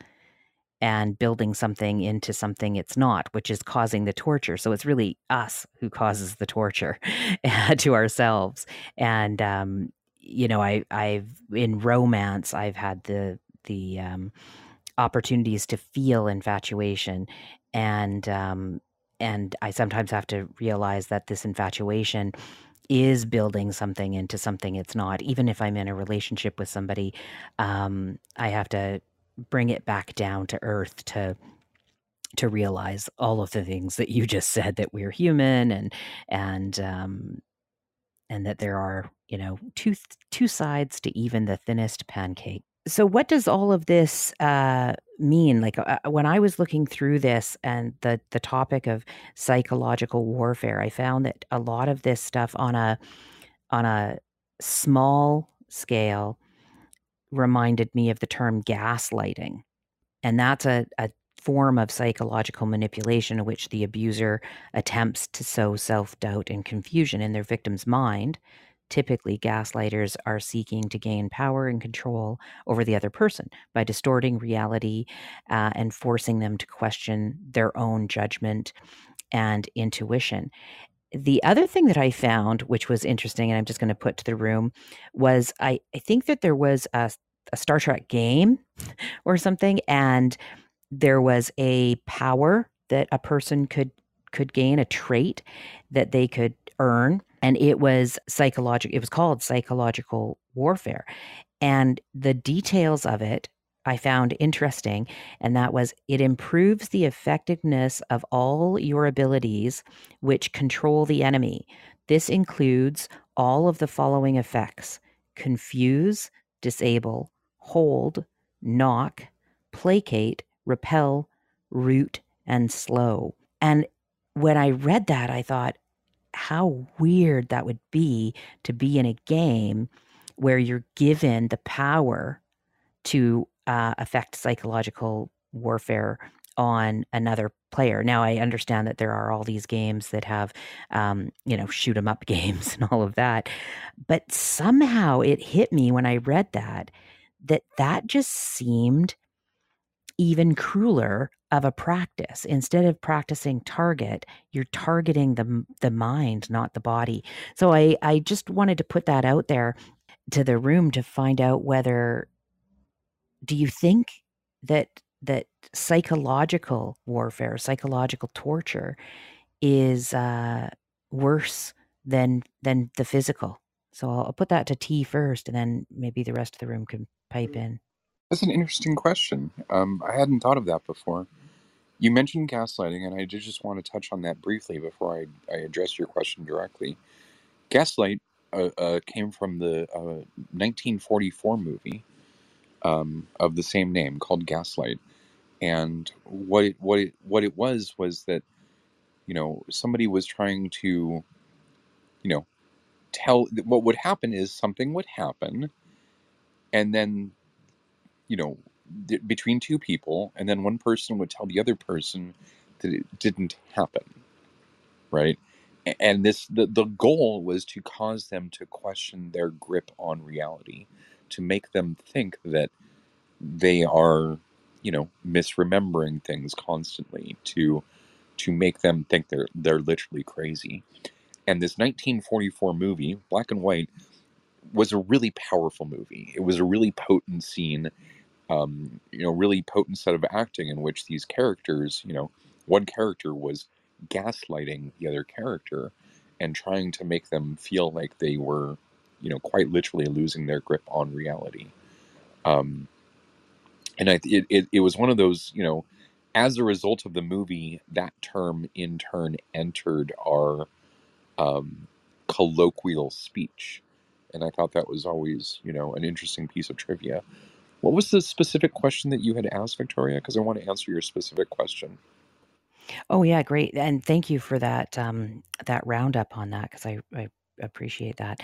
and building something into something it's not, which is causing the torture. So it's really us who causes the torture to ourselves. And um, you know, I I've in romance I've had the the um, opportunities to feel infatuation, and um, and I sometimes have to realize that this infatuation is building something into something it's not. Even if I'm in a relationship with somebody, um, I have to bring it back down to earth to to realize all of the things that you just said that we're human and and um and that there are you know two two sides to even the thinnest pancake. So what does all of this uh, mean? Like uh, when i was looking through this and the the topic of psychological warfare i found that a lot of this stuff on a on a small scale reminded me of the term gaslighting. And that's a, a form of psychological manipulation in which the abuser attempts to sow self doubt and confusion in their victim's mind. Typically, gaslighters are seeking to gain power and control over the other person by distorting reality uh, and forcing them to question their own judgment and intuition. The other thing that I found, which was interesting, and I'm just going to put to the room, was I, I think that there was a, a Star Trek game or something, and there was a power that a person could could gain, a trait that they could earn, and it was psychological. It was called psychological warfare, and the details of it I found interesting, and that was it improves the effectiveness of all your abilities which control the enemy. This includes all of the following effects confuse, disable, hold, knock, placate, repel, root, and slow. And when I read that, I thought, how weird that would be to be in a game where you're given the power to uh, affect psychological warfare on another player. Now, I understand that there are all these games that have, um, you know, shoot 'em up games and all of that, but somehow it hit me when I read that that that just seemed even crueler of a practice. Instead of practicing target, you're targeting the the mind, not the body. So I I just wanted to put that out there to the room to find out whether do you think that that psychological warfare, psychological torture is uh, worse than than the physical? So I'll, I'll put that to T first, and then maybe the rest of the room can pipe in. That's an interesting question. Um, I hadn't thought of that before. You mentioned gaslighting, and I did just want to touch on that briefly before I, I address your question directly. Gaslight uh, uh, came from the uh, 1944 movie um, of the same name called Gaslight, and what it, what it, what it was was that you know somebody was trying to you know tell what would happen is something would happen, and then you know between two people, and then one person would tell the other person that it didn't happen, right? And this the, the goal was to cause them to question their grip on reality, to make them think that they are, you know, misremembering things constantly, to to make them think they're they're literally crazy. And this 1944 movie, black and white, was a really powerful movie. It was a really potent scene um, you know, really potent set of acting in which these characters, you know, one character was gaslighting the other character and trying to make them feel like they were, you know, quite literally losing their grip on reality. Um, and I, it, it, it was one of those, you know, as a result of the movie, that term in turn entered our um, colloquial speech. And I thought that was always, you know, an interesting piece of trivia. What was the specific question that you had asked, Victoria? Because I want to answer your specific question. Oh yeah, great, and thank you for that um, that roundup on that because I, I appreciate that.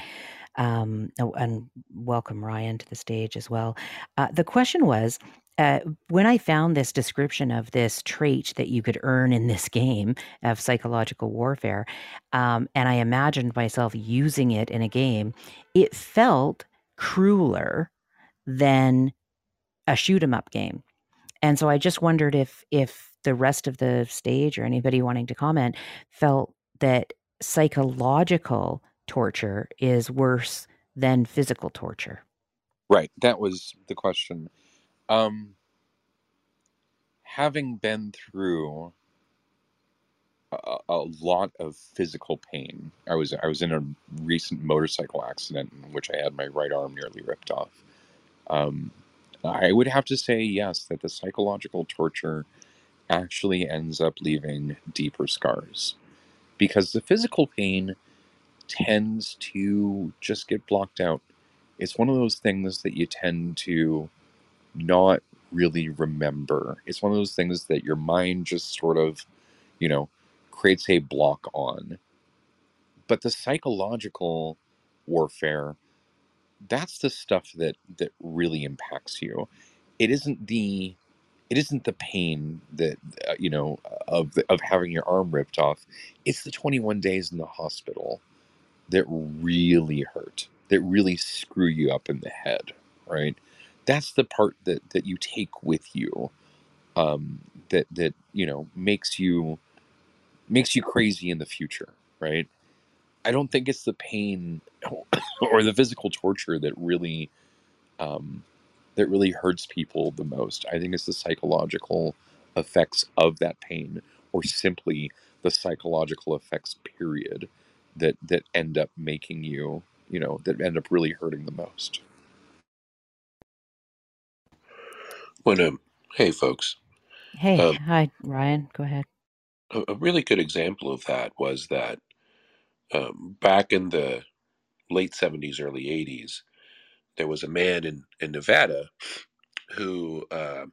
Um, oh, and welcome Ryan to the stage as well. Uh, the question was. Uh, when I found this description of this trait that you could earn in this game of psychological warfare, um, and I imagined myself using it in a game, it felt crueler than a shoot 'em up game. And so I just wondered if if the rest of the stage or anybody wanting to comment felt that psychological torture is worse than physical torture. Right. That was the question. Um, having been through a, a, lot of physical pain, I was I was in a recent motorcycle accident in which I had my right arm nearly ripped off. Um, I would have to say yes, that the psychological torture actually ends up leaving deeper scars. Because the physical pain tends to just get blocked out. It's one of those things that you tend to not really remember. It's one of those things that your mind just sort of, you know, creates a block on. But the psychological warfare that's the stuff that that really impacts you. It isn't the it isn't the pain that uh, you know of the, of having your arm ripped off. It's the 21 days in the hospital that really hurt. That really screw you up in the head, right? That's the part that that you take with you. Um, that that you know makes you makes you crazy in the future, right? I don't think it's the pain or the physical torture that really um, that really hurts people the most. I think it's the psychological effects of that pain, or simply the psychological effects. Period. That that end up making you, you know, that end up really hurting the most. When um, hey folks. Hey, um, hi Ryan. Go ahead. A, a really good example of that was that um, back in the late 70s, early 80s, there was a man in in Nevada who, uh,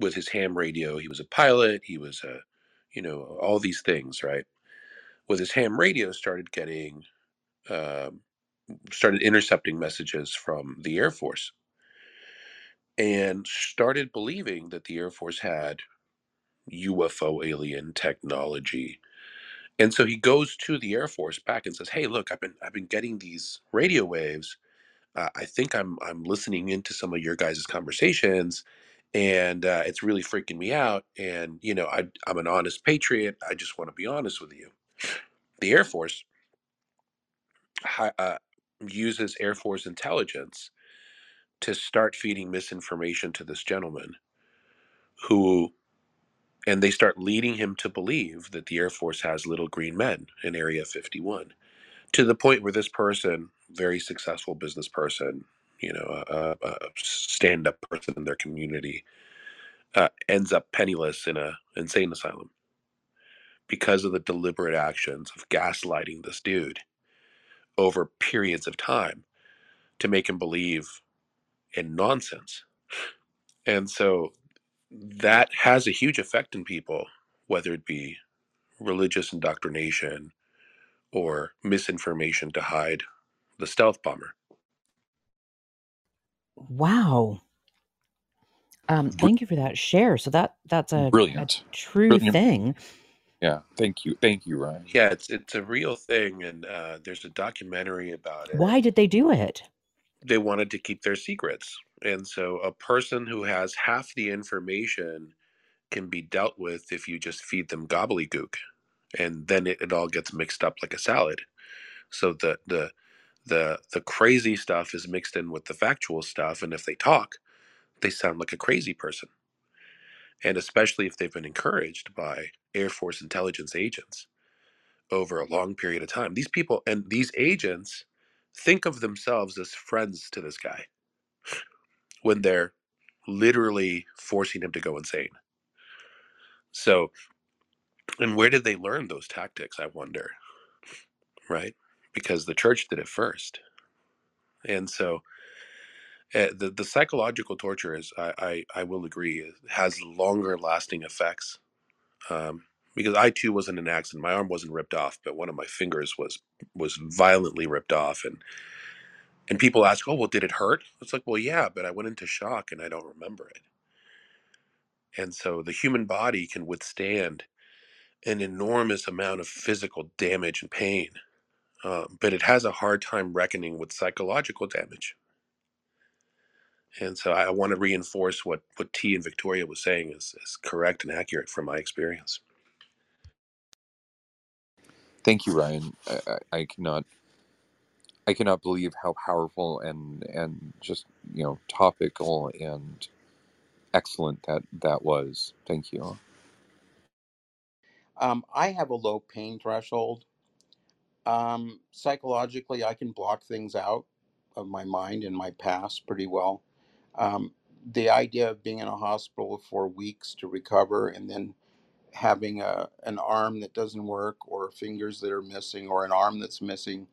with his ham radio, he was a pilot. He was a, you know, all these things, right? With his ham radio, started getting, um, started intercepting messages from the Air Force, and started believing that the Air Force had UFO alien technology. And so he goes to the Air Force back and says, "Hey, look, I've been I've been getting these radio waves. Uh, I think I'm I'm listening into some of your guys' conversations, and uh, it's really freaking me out. And you know, I I'm an honest patriot. I just want to be honest with you." The Air Force uh, uses Air Force intelligence to start feeding misinformation to this gentleman, who and they start leading him to believe that the Air Force has little green men in Area 51 to the point where this person, very successful business person, you know, a, a stand up person in their community, uh, ends up penniless in a insane asylum because of the deliberate actions of gaslighting this dude over periods of time to make him believe in nonsense. And so that has a huge effect in people, whether it be religious indoctrination or misinformation to hide the stealth bomber. Wow. Um, thank you for that share. So that that's a, a Brilliant. true Brilliant. thing. Yeah. Thank you. Thank you, Ryan. Yeah, it's it's a real thing, and uh, there's a documentary about it. Why did they do it? They wanted to keep their secrets, and so a person who has half the information can be dealt with if you just feed them gobbledygook, and then it, it all gets mixed up like a salad. So the the the the crazy stuff is mixed in with the factual stuff, and if they talk, they sound like a crazy person. And especially if they've been encouraged by Air Force intelligence agents over a long period of time. These people and these agents think of themselves as friends to this guy when they're literally forcing him to go insane. So, and where did they learn those tactics? I wonder, right? Because the church did it first. And so, uh, the the psychological torture is, I, I I will agree, has longer lasting effects. Um, because I too was in an accident. My arm wasn't ripped off, but one of my fingers was was violently ripped off, and and people ask, "Oh, well, did it hurt?" It's like, well, yeah, but I went into shock and I don't remember it. And so the human body can withstand an enormous amount of physical damage and pain, uh, but it has a hard time reckoning with psychological damage. And so I want to reinforce what what T and Victoria was saying is, is correct and accurate from my experience. Thank you, Ryan. I, I, I cannot I cannot believe how powerful and and just you know topical and excellent that that was. Thank you. Um, I have a low pain threshold. Um, psychologically, I can block things out of my mind and my past pretty well. Um, the idea of being in a hospital for weeks to recover and then having a, an arm that doesn't work or fingers that are missing or an arm that's missing,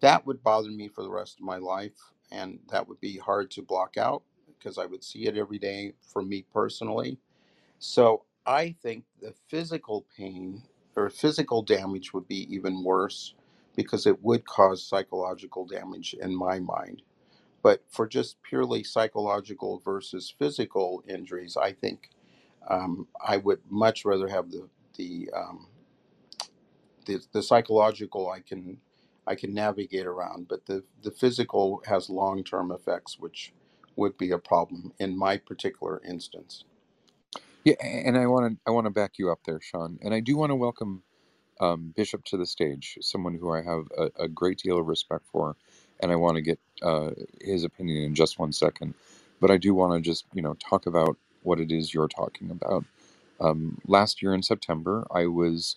that would bother me for the rest of my life. And that would be hard to block out because I would see it every day for me personally. So I think the physical pain or physical damage would be even worse because it would cause psychological damage in my mind. But for just purely psychological versus physical injuries, I think um, I would much rather have the the, um, the the psychological I can I can navigate around, but the the physical has long term effects, which would be a problem in my particular instance. Yeah, and I want to I want to back you up there, Sean. And I do want to welcome um, Bishop to the stage, someone who I have a, a great deal of respect for, and I want to get uh, his opinion in just one second. But I do want to just you know talk about what it is you're talking about. Um, last year in September, I was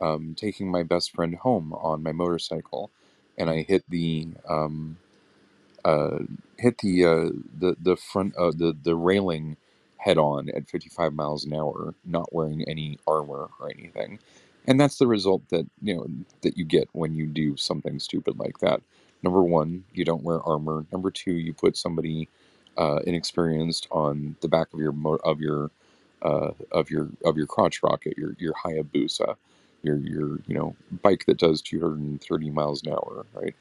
um, taking my best friend home on my motorcycle, and I hit the um, uh, hit the uh, the the front uh, the the railing head on at 55 miles an hour, not wearing any armor or anything, and that's the result that you know that you get when you do something stupid like that. Number one, you don't wear armor. Number two, you put somebody uh, inexperienced on the back of your mo- of your uh, of your of your crotch rocket, your your Hayabusa, your your you know bike that does 230 miles an hour, right?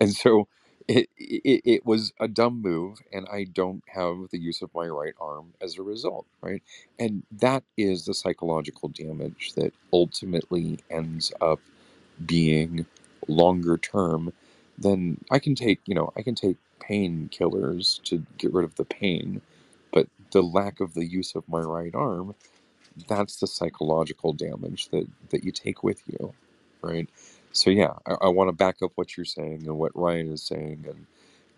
And so it, it it was a dumb move, and I don't have the use of my right arm as a result, right? And that is the psychological damage that ultimately ends up being longer term then I can take, you know, I can take painkillers to get rid of the pain, but the lack of the use of my right arm, that's the psychological damage that that you take with you, right? So yeah, I, I want to back up what you're saying and what Ryan is saying, and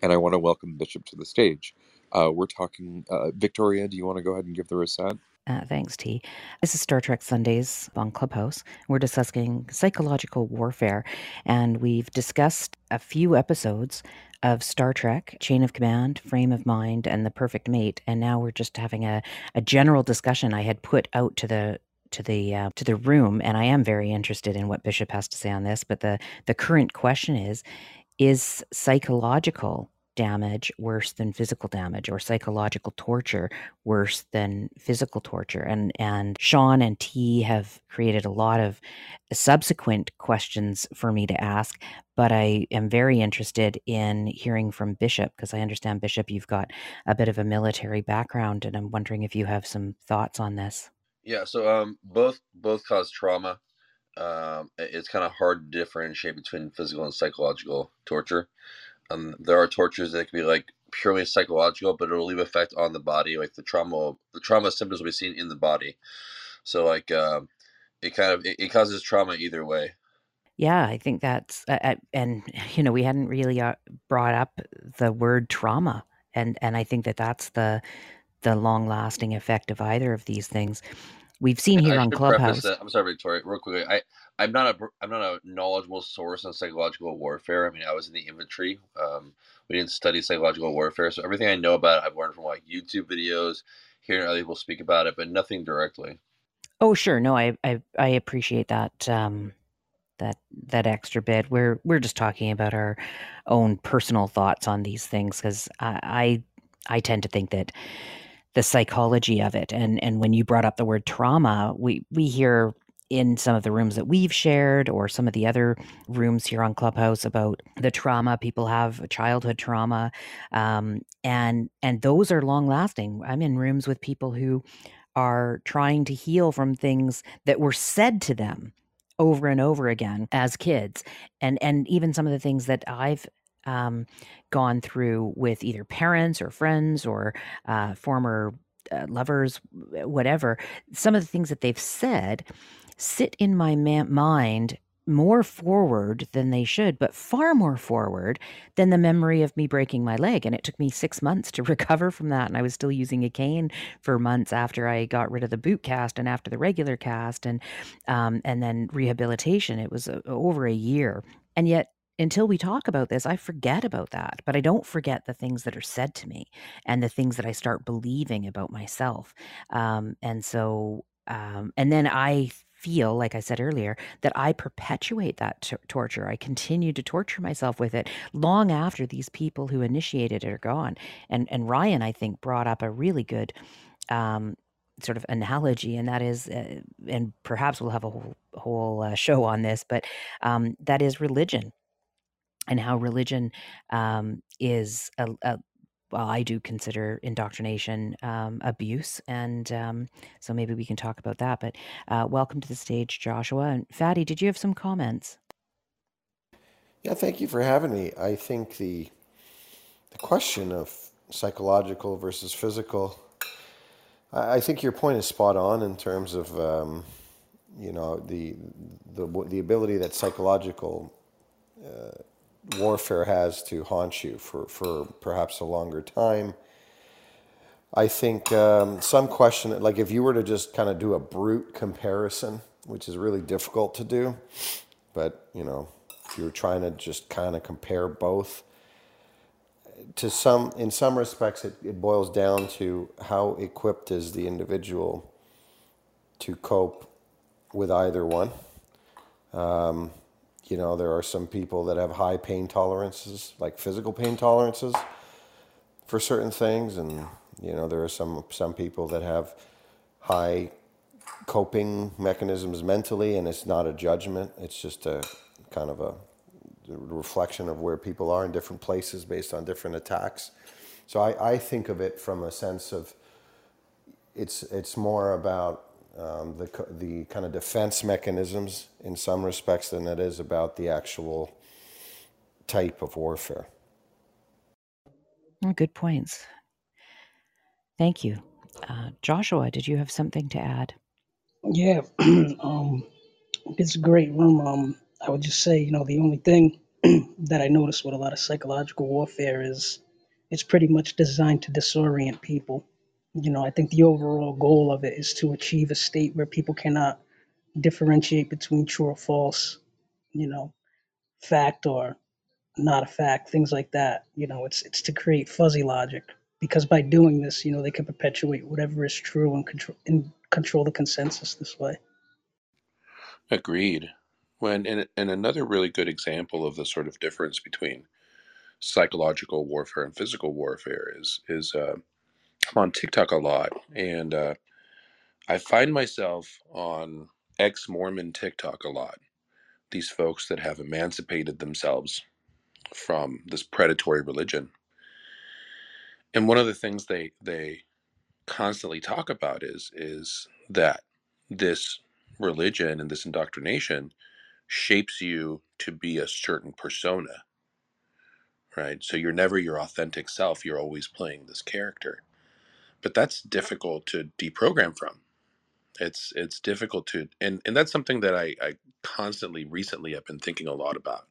and I want to welcome Bishop to the stage. Uh, we're talking, uh, Victoria. Do you want to go ahead and give the reset? Uh, thanks, T. This is Star Trek Sundays on Clubhouse. We're discussing psychological warfare, and we've discussed a few episodes of Star Trek, Chain of Command, Frame of Mind, and The Perfect Mate. And now we're just having a, a general discussion I had put out to the to the uh, to the room, and I am very interested in what Bishop has to say on this. But the the current question is: Is psychological damage worse than physical damage or psychological torture worse than physical torture and and Sean and T have created a lot of subsequent questions for me to ask but I am very interested in hearing from Bishop because I understand Bishop you've got a bit of a military background and I'm wondering if you have some thoughts on this. Yeah so um both both cause trauma. Um it's kind of hard to differentiate between physical and psychological torture um, there are tortures that can be like purely psychological, but it'll leave effect on the body. Like the trauma, the trauma symptoms will be seen in the body. So like, um, it kind of it, it causes trauma either way. Yeah, I think that's uh and you know we hadn't really uh, brought up the word trauma, and and I think that that's the the long lasting effect of either of these things. We've seen here I on Clubhouse. I'm sorry, Victoria. Real quickly, I I'm not a I'm not a knowledgeable source on psychological warfare. I mean, I was in the infantry. Um, we didn't study psychological warfare, so everything I know about it, I've learned from like YouTube videos, hearing other people speak about it, but nothing directly. Oh, sure. No, I I, I appreciate that. Um, that that extra bit. We're we're just talking about our own personal thoughts on these things because I, I I tend to think that the psychology of it. And and when you brought up the word trauma, we we hear in some of the rooms that we've shared or some of the other rooms here on clubhouse about the trauma people have childhood trauma um, and and those are long lasting i'm in rooms with people who are trying to heal from things that were said to them over and over again as kids and and even some of the things that i've um, gone through with either parents or friends or uh, former uh, lovers, whatever, some of the things that they've said sit in my ma- mind more forward than they should, but far more forward than the memory of me breaking my leg. And it took me six months to recover from that. And I was still using a cane for months after I got rid of the boot cast and after the regular cast and um, and then rehabilitation. It was a, over a year. And yet until we talk about this, I forget about that, but I don't forget the things that are said to me and the things that I start believing about myself. Um, and so, um, and then I feel, like I said earlier, that I perpetuate that t- torture. I continue to torture myself with it long after these people who initiated it are gone. And and Ryan, I think, brought up a really good. Um, sort of analogy, and that is, uh, and perhaps we'll have a whole whole uh, show on this, but um, that is religion and how religion um, is a, a well, I do consider indoctrination um, abuse, and um, so maybe we can talk about that. But uh, welcome to the stage, Joshua and Fatty. Did you have some comments? Yeah, thank you for having me. I think the the question of psychological versus physical, I, I think your point is spot on in terms of um, you know the the the ability that psychological uh, warfare has to haunt you for, for perhaps a longer time. I think um, some question, like if you were to just kind of do a brute comparison, which is really difficult to do, but you know, if you're trying to just kind of compare both, to some, in some respects, it, it boils down to how equipped is the individual to cope with either one. Um, you know, there are some people that have high pain tolerances, like physical pain tolerances for certain things, and you know, there are some some people that have high coping mechanisms mentally, and it's not a judgment. It's just a kind of a reflection of where people are in different places based on different attacks. So I, I think of it from a sense of it's it's more about um, the the kind of defense mechanisms in some respects than it is about the actual type of warfare. Oh, good points. Thank you. Uh, Joshua, did you have something to add? Yeah, um, it's a great room. Um, I would just say, you know, the only thing that I notice with a lot of psychological warfare is it's pretty much designed to disorient people. You know, I think the overall goal of it is to achieve a state where people cannot differentiate between true or false, you know, fact or not a fact, things like that. You know, it's it's to create fuzzy logic because by doing this, you know, they can perpetuate whatever is true and control and control the consensus this way. Agreed. When and, and another really good example of the sort of difference between psychological warfare and physical warfare is is uh, I'm on TikTok a lot, and uh, I find myself on ex Mormon TikTok a lot. These folks that have emancipated themselves from this predatory religion, and one of the things they they constantly talk about is is that this religion and this indoctrination shapes you to be a certain persona right? So you're never your authentic self you're always playing this character but that's difficult to deprogram from. It's it's difficult to and and that's something that i i constantly recently have been thinking a lot about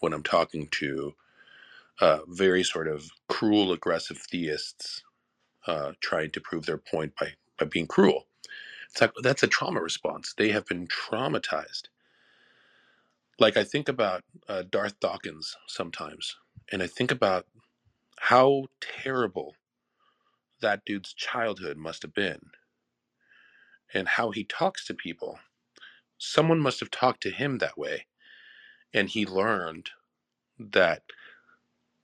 when i'm talking to uh, very sort of cruel aggressive theists uh, trying to prove their point by by being cruel. It's like that's a trauma response. They have been traumatized. Like i think about uh, darth dawkins sometimes and i think about how terrible that dude's childhood must have been and how he talks to people. Someone must have talked to him that way and he learned that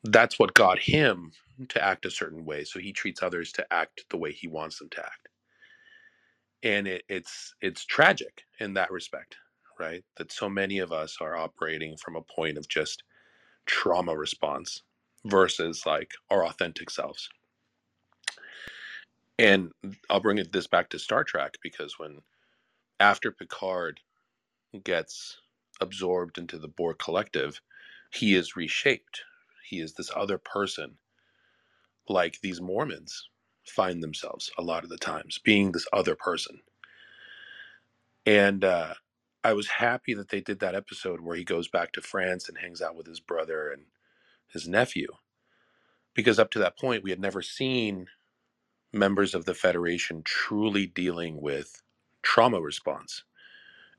that's what got him to act a certain way so he treats others to act the way he wants them to act. And it, it's it's tragic in that respect right? That so many of us are operating from a point of just trauma response versus like our authentic selves and i'll bring this back to star trek because when after picard gets absorbed into the borg collective he is reshaped. He is this other person. Like these mormons find themselves a lot of the times being this other person. And uh, i was happy that they did that episode where he goes back to france and hangs out with his brother and his nephew. Because up to that point we had never seen members of the federation truly dealing with trauma response.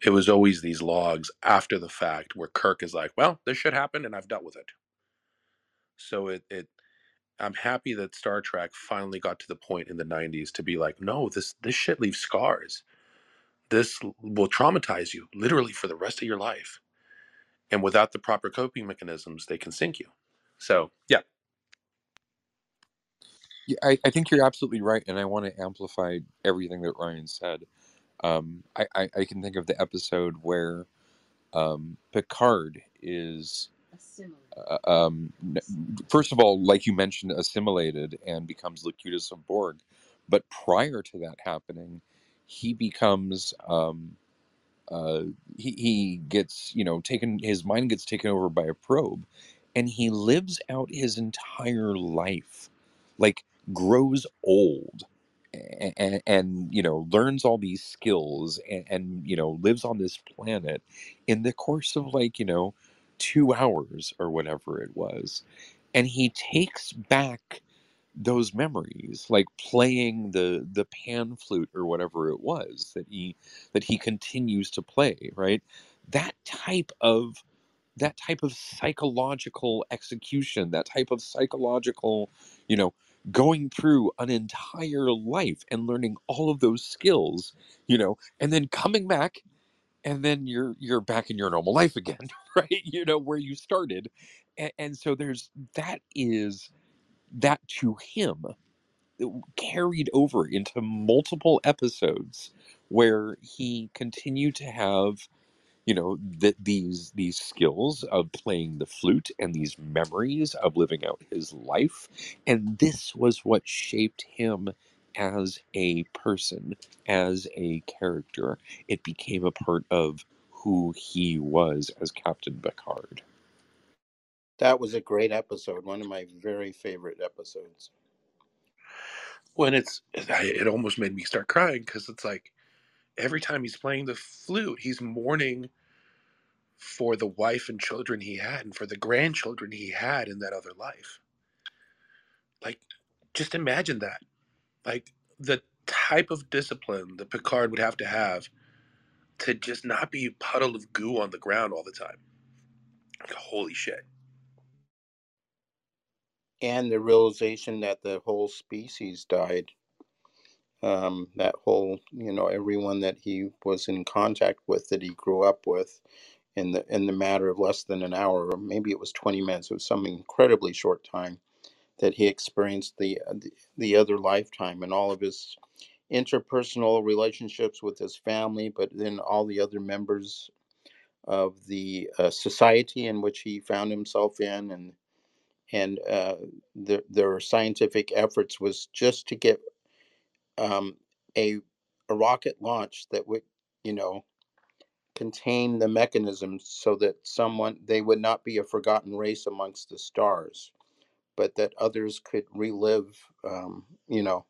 It was always these logs after the fact where kirk is like well this should happen and i've dealt with it. So it, it i'm happy that star trek finally got to the point in the 90s to be like no this this shit leaves scars. This will traumatize you literally for the rest of your life. And without the proper coping mechanisms they can sink you. So yeah Yeah, I, I think you're absolutely right, and I want to amplify everything that Ryan said. Um, I, I, I can think of the episode where um, Picard is, uh, um, first of all, like you mentioned, assimilated and becomes Locutus of Borg. But prior to that happening, he becomes, um, uh, he, he gets, you know, taken, his mind gets taken over by a probe, and he lives out his entire life, like grows old and, and you know learns all these skills and, and you know lives on this planet in the course of like you know two hours or whatever it was and he takes back those memories like playing the the pan flute or whatever it was that he that he continues to play right? That type of that type of psychological execution that type of psychological you know going through an entire life and learning all of those skills you know and then coming back and then you're you're back in your normal life again right? You know where you started and, and so there's that is that to him carried over into multiple episodes where he continued to have you know that these these skills of playing the flute and these memories of living out his life and this was what shaped him as a person as a character it became a part of who he was as captain picard That was a great episode. One of my very favorite episodes. when it's it, it almost made me start crying because it's like every time he's playing the flute he's mourning for the wife and children he had and for the grandchildren he had in that other life. Like just imagine that. Like the type of discipline that picard would have to have to just not be a puddle of goo on the ground all the time. Like, holy shit. And the realization that the whole species died. Um, that whole, you know, everyone that he was in contact with, that he grew up with, in the in the matter of less than an hour, or maybe it was twenty minutes. It was some incredibly short time that he experienced the uh, the, the other lifetime and all of his interpersonal relationships with his family, but then all the other members of the uh, society in which he found himself in, and and uh, the, their scientific efforts was just to get um, a a rocket launch that would, you know, contain the mechanisms so that someone they would not be a forgotten race amongst the stars, but that others could relive, um, you know,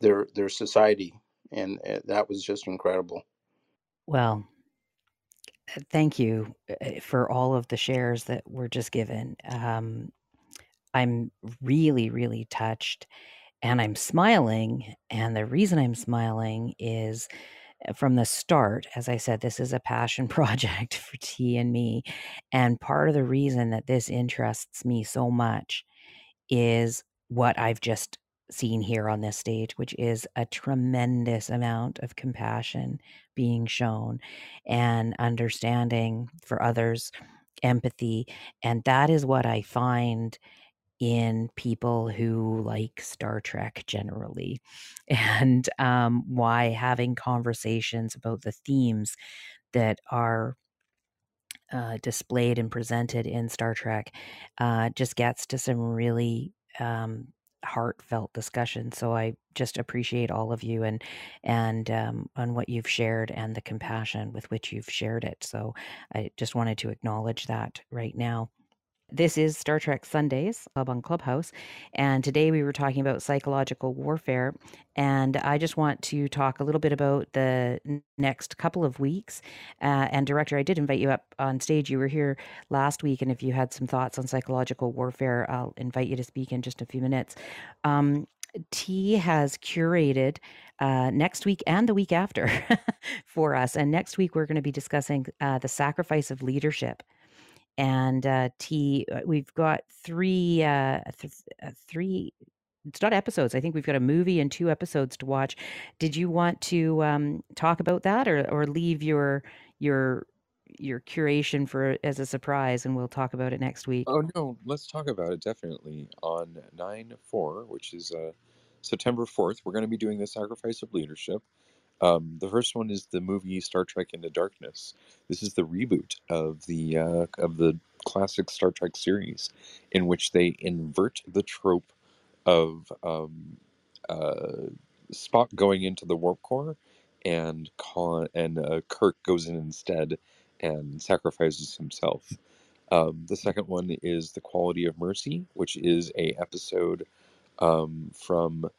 their their society, and uh, that was just incredible. Well, uh, thank you uh, for all of the shares that were just given. Um, I'm really, really touched and I'm smiling. And the reason I'm smiling is uh, from the start, as I said, this is a passion project for T and me. And part of the reason that this interests me so much is what I've just seen here on this stage, which is a tremendous amount of compassion being shown and understanding for others, empathy. And that is what I find in people who like Star Trek generally, and um, why having conversations about the themes that are uh, displayed and presented in Star Trek uh, just gets to some really um, heartfelt discussion. So I just appreciate all of you and and um, on what you've shared and the compassion with which you've shared it. So I just wanted to acknowledge that right now. This is Star Trek Sundays Club on Clubhouse, and today we were talking about psychological warfare. And I just want to talk a little bit about the next couple of weeks. Uh, and director, I did invite you up on stage. You were here last week, and if you had some thoughts on psychological warfare, I'll invite you to speak in just a few minutes. Um, T has curated uh, next week and the week after for us. And next week, we're going to be discussing uh, the sacrifice of leadership and uh, T. uh, We've got three, uh, th- uh, three. It's not episodes. I think we've got a movie and two episodes to watch. Did you want to um, talk about that, or or leave your your your curation for as a surprise, and we'll talk about it next week? oh no let's talk about it definitely on 9-4 which is uh, september 4th we're going to be doing the sacrifice of leadership Um, the first one is the movie Star Trek Into Darkness. This is the reboot of the uh, of the classic Star Trek series, in which they invert the trope of um, uh, Spock going into the warp core, and Khan and uh, Kirk goes in instead and sacrifices himself. Um, the second one is the Quality of Mercy, which is a episode um, from.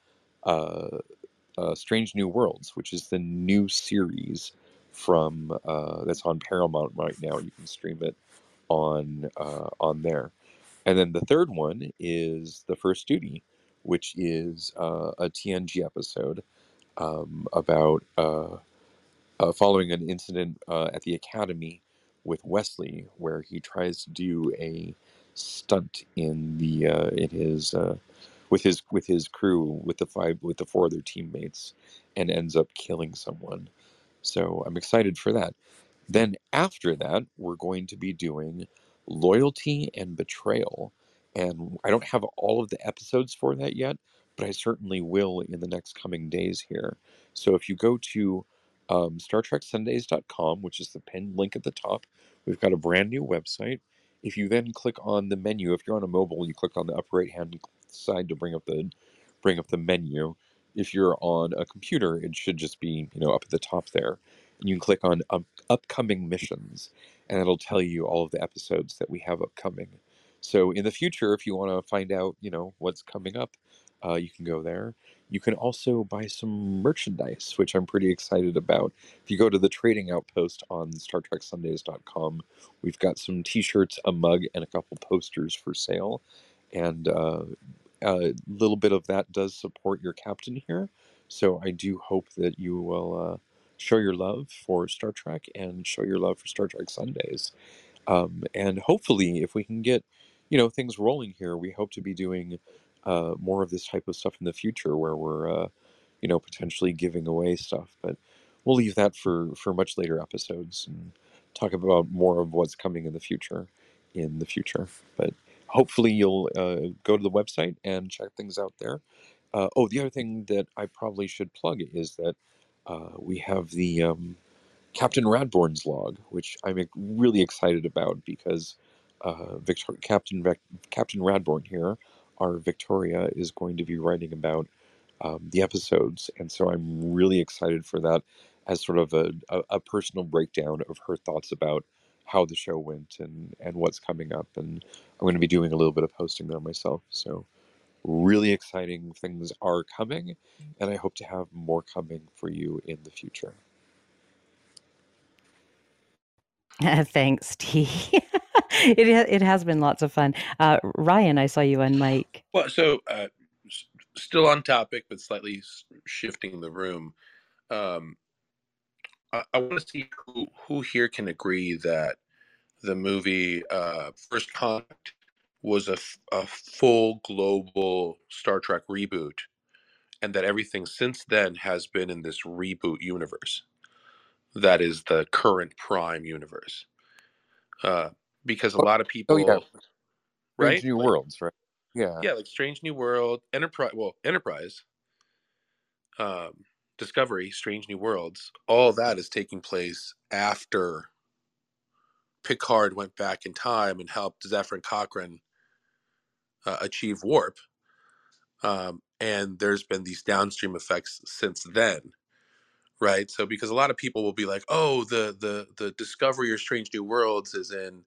Uh, uh, Strange New Worlds, which is the new series from uh, that's on Paramount right now. You can stream it on uh, on there. And then the third one is the First Duty, which is uh, a TNG episode um, about uh, uh, following an incident uh, at the academy with Wesley, where he tries to do a stunt in the in his with his with his crew with the five with the four other teammates, and ends up killing someone. So I'm excited for that. Then after that, we're going to be doing loyalty and betrayal. And I don't have all of the episodes for that yet, but I certainly will in the next coming days here. So if you go to um, StarTrekSundays.com, which is the pinned link at the top, we've got a brand new website. If you then click on the menu, if you're on a mobile, you click on the upper right hand side to bring up the bring up the menu. If you're on a computer, it should just be you know up at the top there. And you can click on um, upcoming missions and it'll tell you all of the episodes that we have upcoming. So in the future if you want to find out you know what's coming up uh, you can go there. You can also buy some merchandise which i'm pretty excited about. If you go to the trading outpost on startreksundays.com we've got some t-shirts a mug and a couple posters for sale. And uh, a little bit of that does support your captain here so i do hope that you will uh, show your love for Star Trek and show your love for Star Trek Sundays. Um, and hopefully, if we can get, you know, things rolling here, we hope to be doing uh, more of this type of stuff in the future, where we're, uh, you know, potentially giving away stuff. But we'll leave that for for much later episodes and talk about more of what's coming in the future, in the future. But hopefully, you'll uh, go to the website and check things out there. Uh, oh, the other thing that I probably should plug is that uh, we have the um, Captain Radborn's log, which I'm really excited about because uh, Victor- Captain Captain Radborn here, our Victoria, is going to be writing about um, the episodes, and so I'm really excited for that as sort of a, a, a personal breakdown of her thoughts about how the show went and and what's coming up, and I'm going to be doing a little bit of hosting there myself. So really exciting things are coming, and I hope to have more coming for you in the future. Thanks, T. it it has been lots of fun. Uh, Ryan, I saw you on mic. Well, so uh, still on topic, but slightly shifting the room. Um, I, I want to see who who here can agree that the movie uh, First Contact was a, a full global Star Trek reboot, and that everything since then has been in this reboot universe. That is the current Prime universe. Uh, because a lot of people, Oh yeah, right? Strange New Like, Worlds, right? Yeah, yeah, like Strange New World, Enterprise. Well, Enterprise, um, Discovery, Strange New Worlds. All that is taking place after Picard went back in time and helped Zefram Cochrane uh, achieve warp. Um, and there's been these downstream effects since then, right? So because a lot of people will be like, "Oh, the the the Discovery or Strange New Worlds is in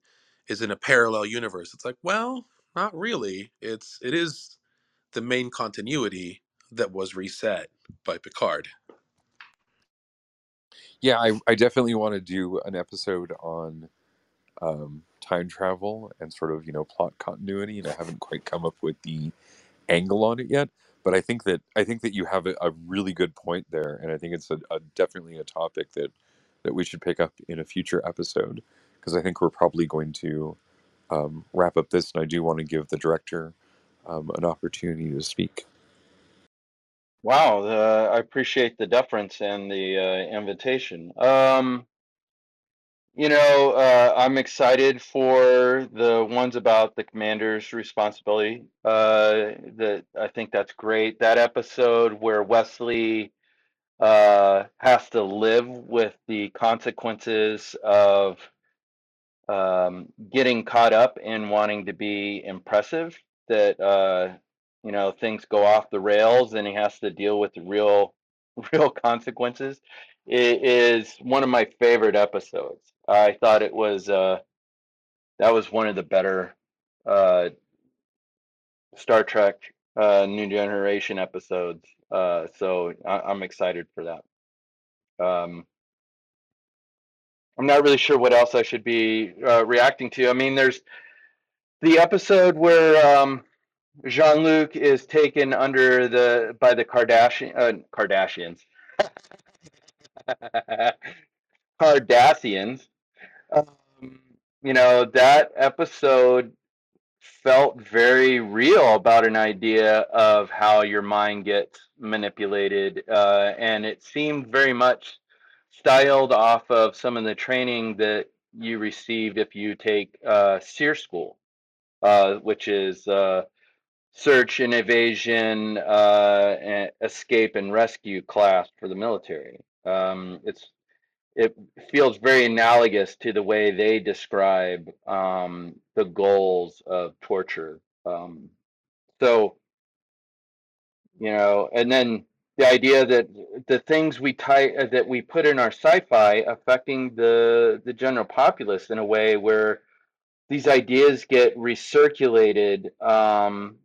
is in a parallel universe." It's like, well, not really. It's it is the main continuity that was reset by Picard. yeah. I I definitely want to do an episode on um, time travel and sort of you know plot continuity, and I haven't quite come up with the angle on it yet. But I think that I think that you have a, a really good point there, and I think it's a, a definitely a topic that that we should pick up in a future episode because I think we're probably going to um, wrap up this, and I do want to give the director um, an opportunity to speak. Wow, I appreciate the deference and the uh, invitation. Um, you know, uh, I'm excited for the ones about the commander's responsibility. Uh, that I think that's great. That episode where Wesley uh, has to live with the consequences of um, getting caught up in wanting to be impressive. That uh, you know things go off the rails, and he has to deal with the real, real consequences. It is one of my favorite episodes. I thought it was uh, that was one of the better uh, Star Trek uh, New Generation episodes. Uh, so I- I'm excited for that. Um, I'm not really sure what else I should be uh, reacting to. I mean, there's the episode where um, Jean-Luc is taken under the by the Kardashian uh, Kardashians. Cardassians. Um, you know, that episode felt very real about an idea of how your mind gets manipulated. Uh, and it seemed very much styled off of some of the training that you receive if you take uh, SERE school, uh, which is uh, search and evasion, uh, escape and rescue class for the military. Um, it's it feels very analogous to the way they describe um, the goals of torture. Um, so, you know, and then the idea that the things we tie uh, that we put in our sci-fi affecting the the general populace in a way where these ideas get recirculated um,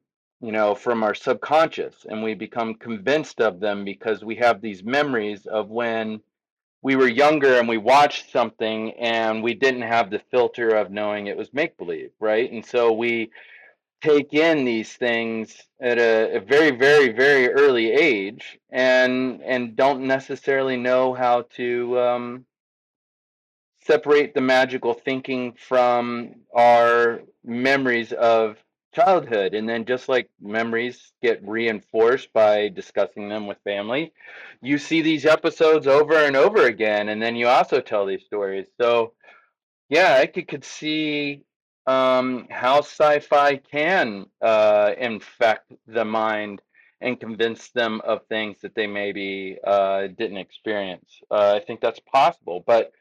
you know from our subconscious and we become convinced of them because we have these memories of when we were younger and we watched something and we didn't have the filter of knowing it was make believe right? And so we take in these things at a, a, very very very early age and and don't necessarily know how to um, separate the magical thinking from our memories of childhood and then just like memories get reinforced by discussing them with family you see these episodes over and over again and then you also tell these stories so yeah i could, could see um, how sci-fi can uh, infect the mind and convince them of things that they maybe uh, didn't experience. Uh, I think that's possible, but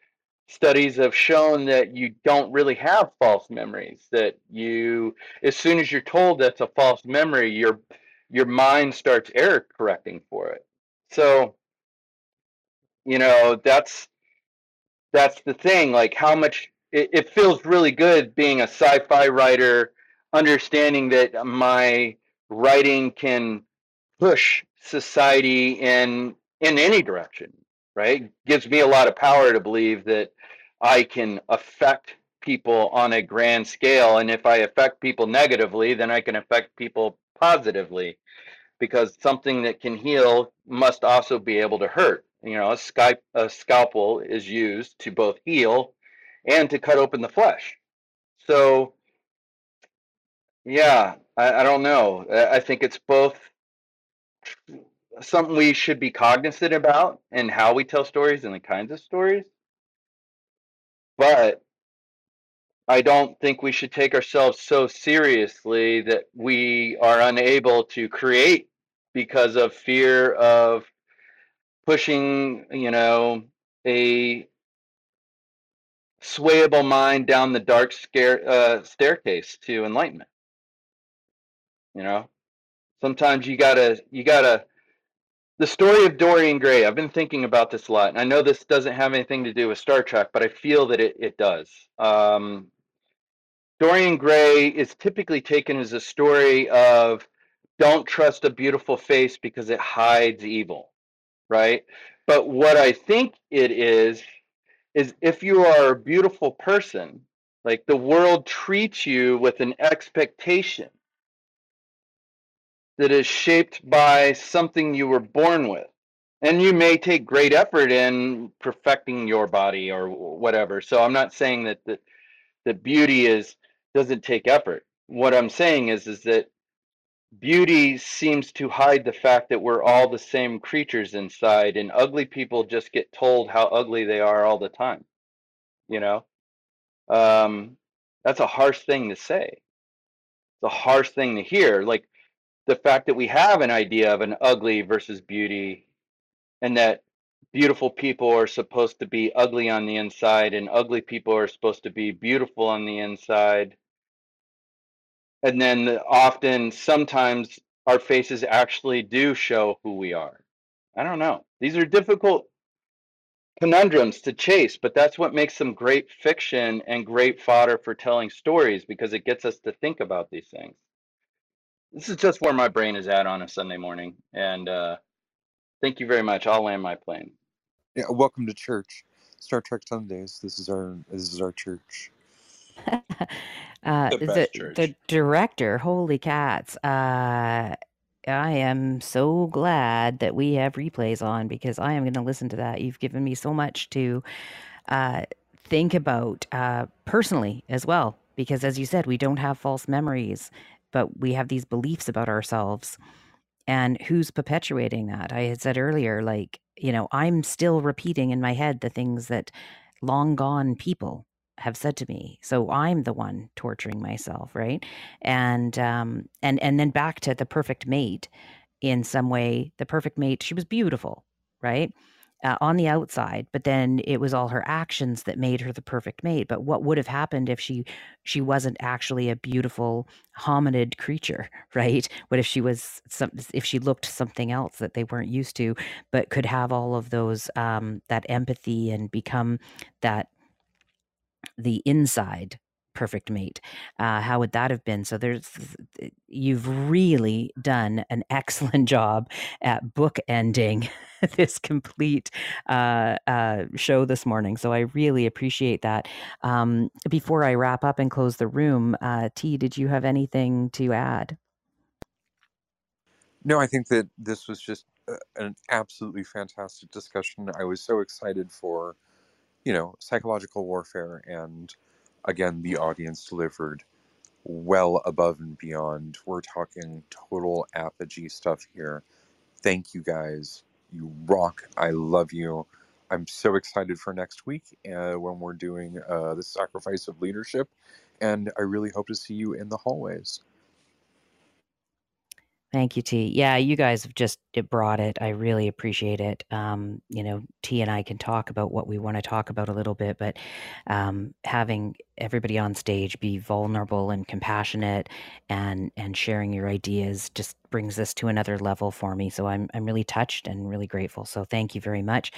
studies have shown that you don't really have false memories. That you, as soon as you're told that's a false memory, your your mind starts error correcting for it. So, you know, that's that's the thing. Like, how much it, it feels really good being a sci-fi writer, understanding that my writing can push society in in any direction. Right, gives me a lot of power to believe that I can affect people on a grand scale, and if I affect people negatively, then I can affect people positively because something that can heal must also be able to hurt. You know, a, sky, a scalpel is used to both heal and to cut open the flesh. So, yeah, I, I don't know. I think it's both something we should be cognizant about and how we tell stories and the kinds of stories. But I don't think we should take ourselves so seriously that we are unable to create because of fear of pushing, you know, a swayable mind down the dark scare, uh, staircase to enlightenment. You know, sometimes you gotta, you gotta. The story of Dorian Gray. I've been thinking about this a lot, and I know this doesn't have anything to do with Star Trek, but I feel that it it does. Um, Dorian Gray is typically taken as a story of don't trust a beautiful face because it hides evil, right? But what I think it is is if you are a beautiful person, like the world treats you with an expectation that is shaped by something you were born with. And you may take great effort in perfecting your body or whatever. So I'm not saying that that, that beauty is doesn't take effort. What I'm saying is is that beauty seems to hide the fact that we're all the same creatures inside and ugly people just get told how ugly they are all the time you know um, that's a harsh thing to say it's a harsh thing to hear like the fact that we have an idea of an ugly versus beauty and that beautiful people are supposed to be ugly on the inside and ugly people are supposed to be beautiful on the inside. And then often sometimes our faces actually do show who we are. I don't know. These are difficult conundrums to chase but that's what makes them great fiction and great fodder for telling stories because it gets us to think about these things this is just where my brain is at on a sunday morning and uh, thank you very much i'll land my plane Yeah, welcome to church. Star Trek Sundays. This is our this is our church. uh, The the best the director, holy cats! Uh, I am so glad that we have replays on because I am going to listen to that. You've given me so much to uh, think about uh, personally as well. Because as you said, we don't have false memories, but we have these beliefs about ourselves. And who's perpetuating that? I had said earlier, like you know, I'm still repeating in my head the things that long gone people have said to me. So I'm the one torturing myself, right? And um and and then back to the perfect mate in some way, the perfect mate, she was beautiful, right? Uh, on the outside, but then it was all her actions that made her the perfect mate. But what would have happened if she she wasn't actually a beautiful hominid creature, right? What if she was some if she looked something else that they weren't used to, but could have all of those um, that empathy and become that the inside perfect mate uh, how would that have been? So there's you've really done an excellent job at bookending this complete uh, uh, show this morning so i really appreciate that. Um, before i wrap up and close the room uh, t did you have anything to add? No, I think that this was just an absolutely fantastic discussion. I was so excited for, you know, psychological warfare, and again, the audience delivered well above and beyond. We're talking total apogee stuff here. Thank you guys. You rock. I love you. I'm so excited for next week uh, when we're doing uh, the sacrifice of leadership, and I really hope to see you in the hallways. Thank you, T. Yeah, you guys have just it brought it. I really appreciate it. Um, you know, T and I can talk about what we want to talk about a little bit, but um, having everybody on stage be vulnerable and compassionate and and sharing your ideas just brings this to another level for me. So I'm I'm really touched and really grateful. So thank you very much.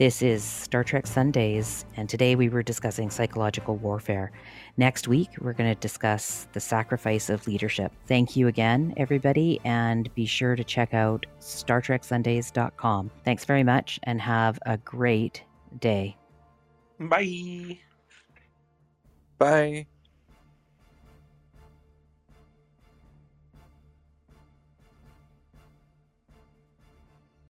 This is Star Trek Sundays, and today we were discussing psychological warfare. Next week, we're going to discuss the sacrifice of leadership. Thank you again, everybody, and be sure to check out StarTrekSundays.com. Thanks very much, and have a great day. Bye. Bye.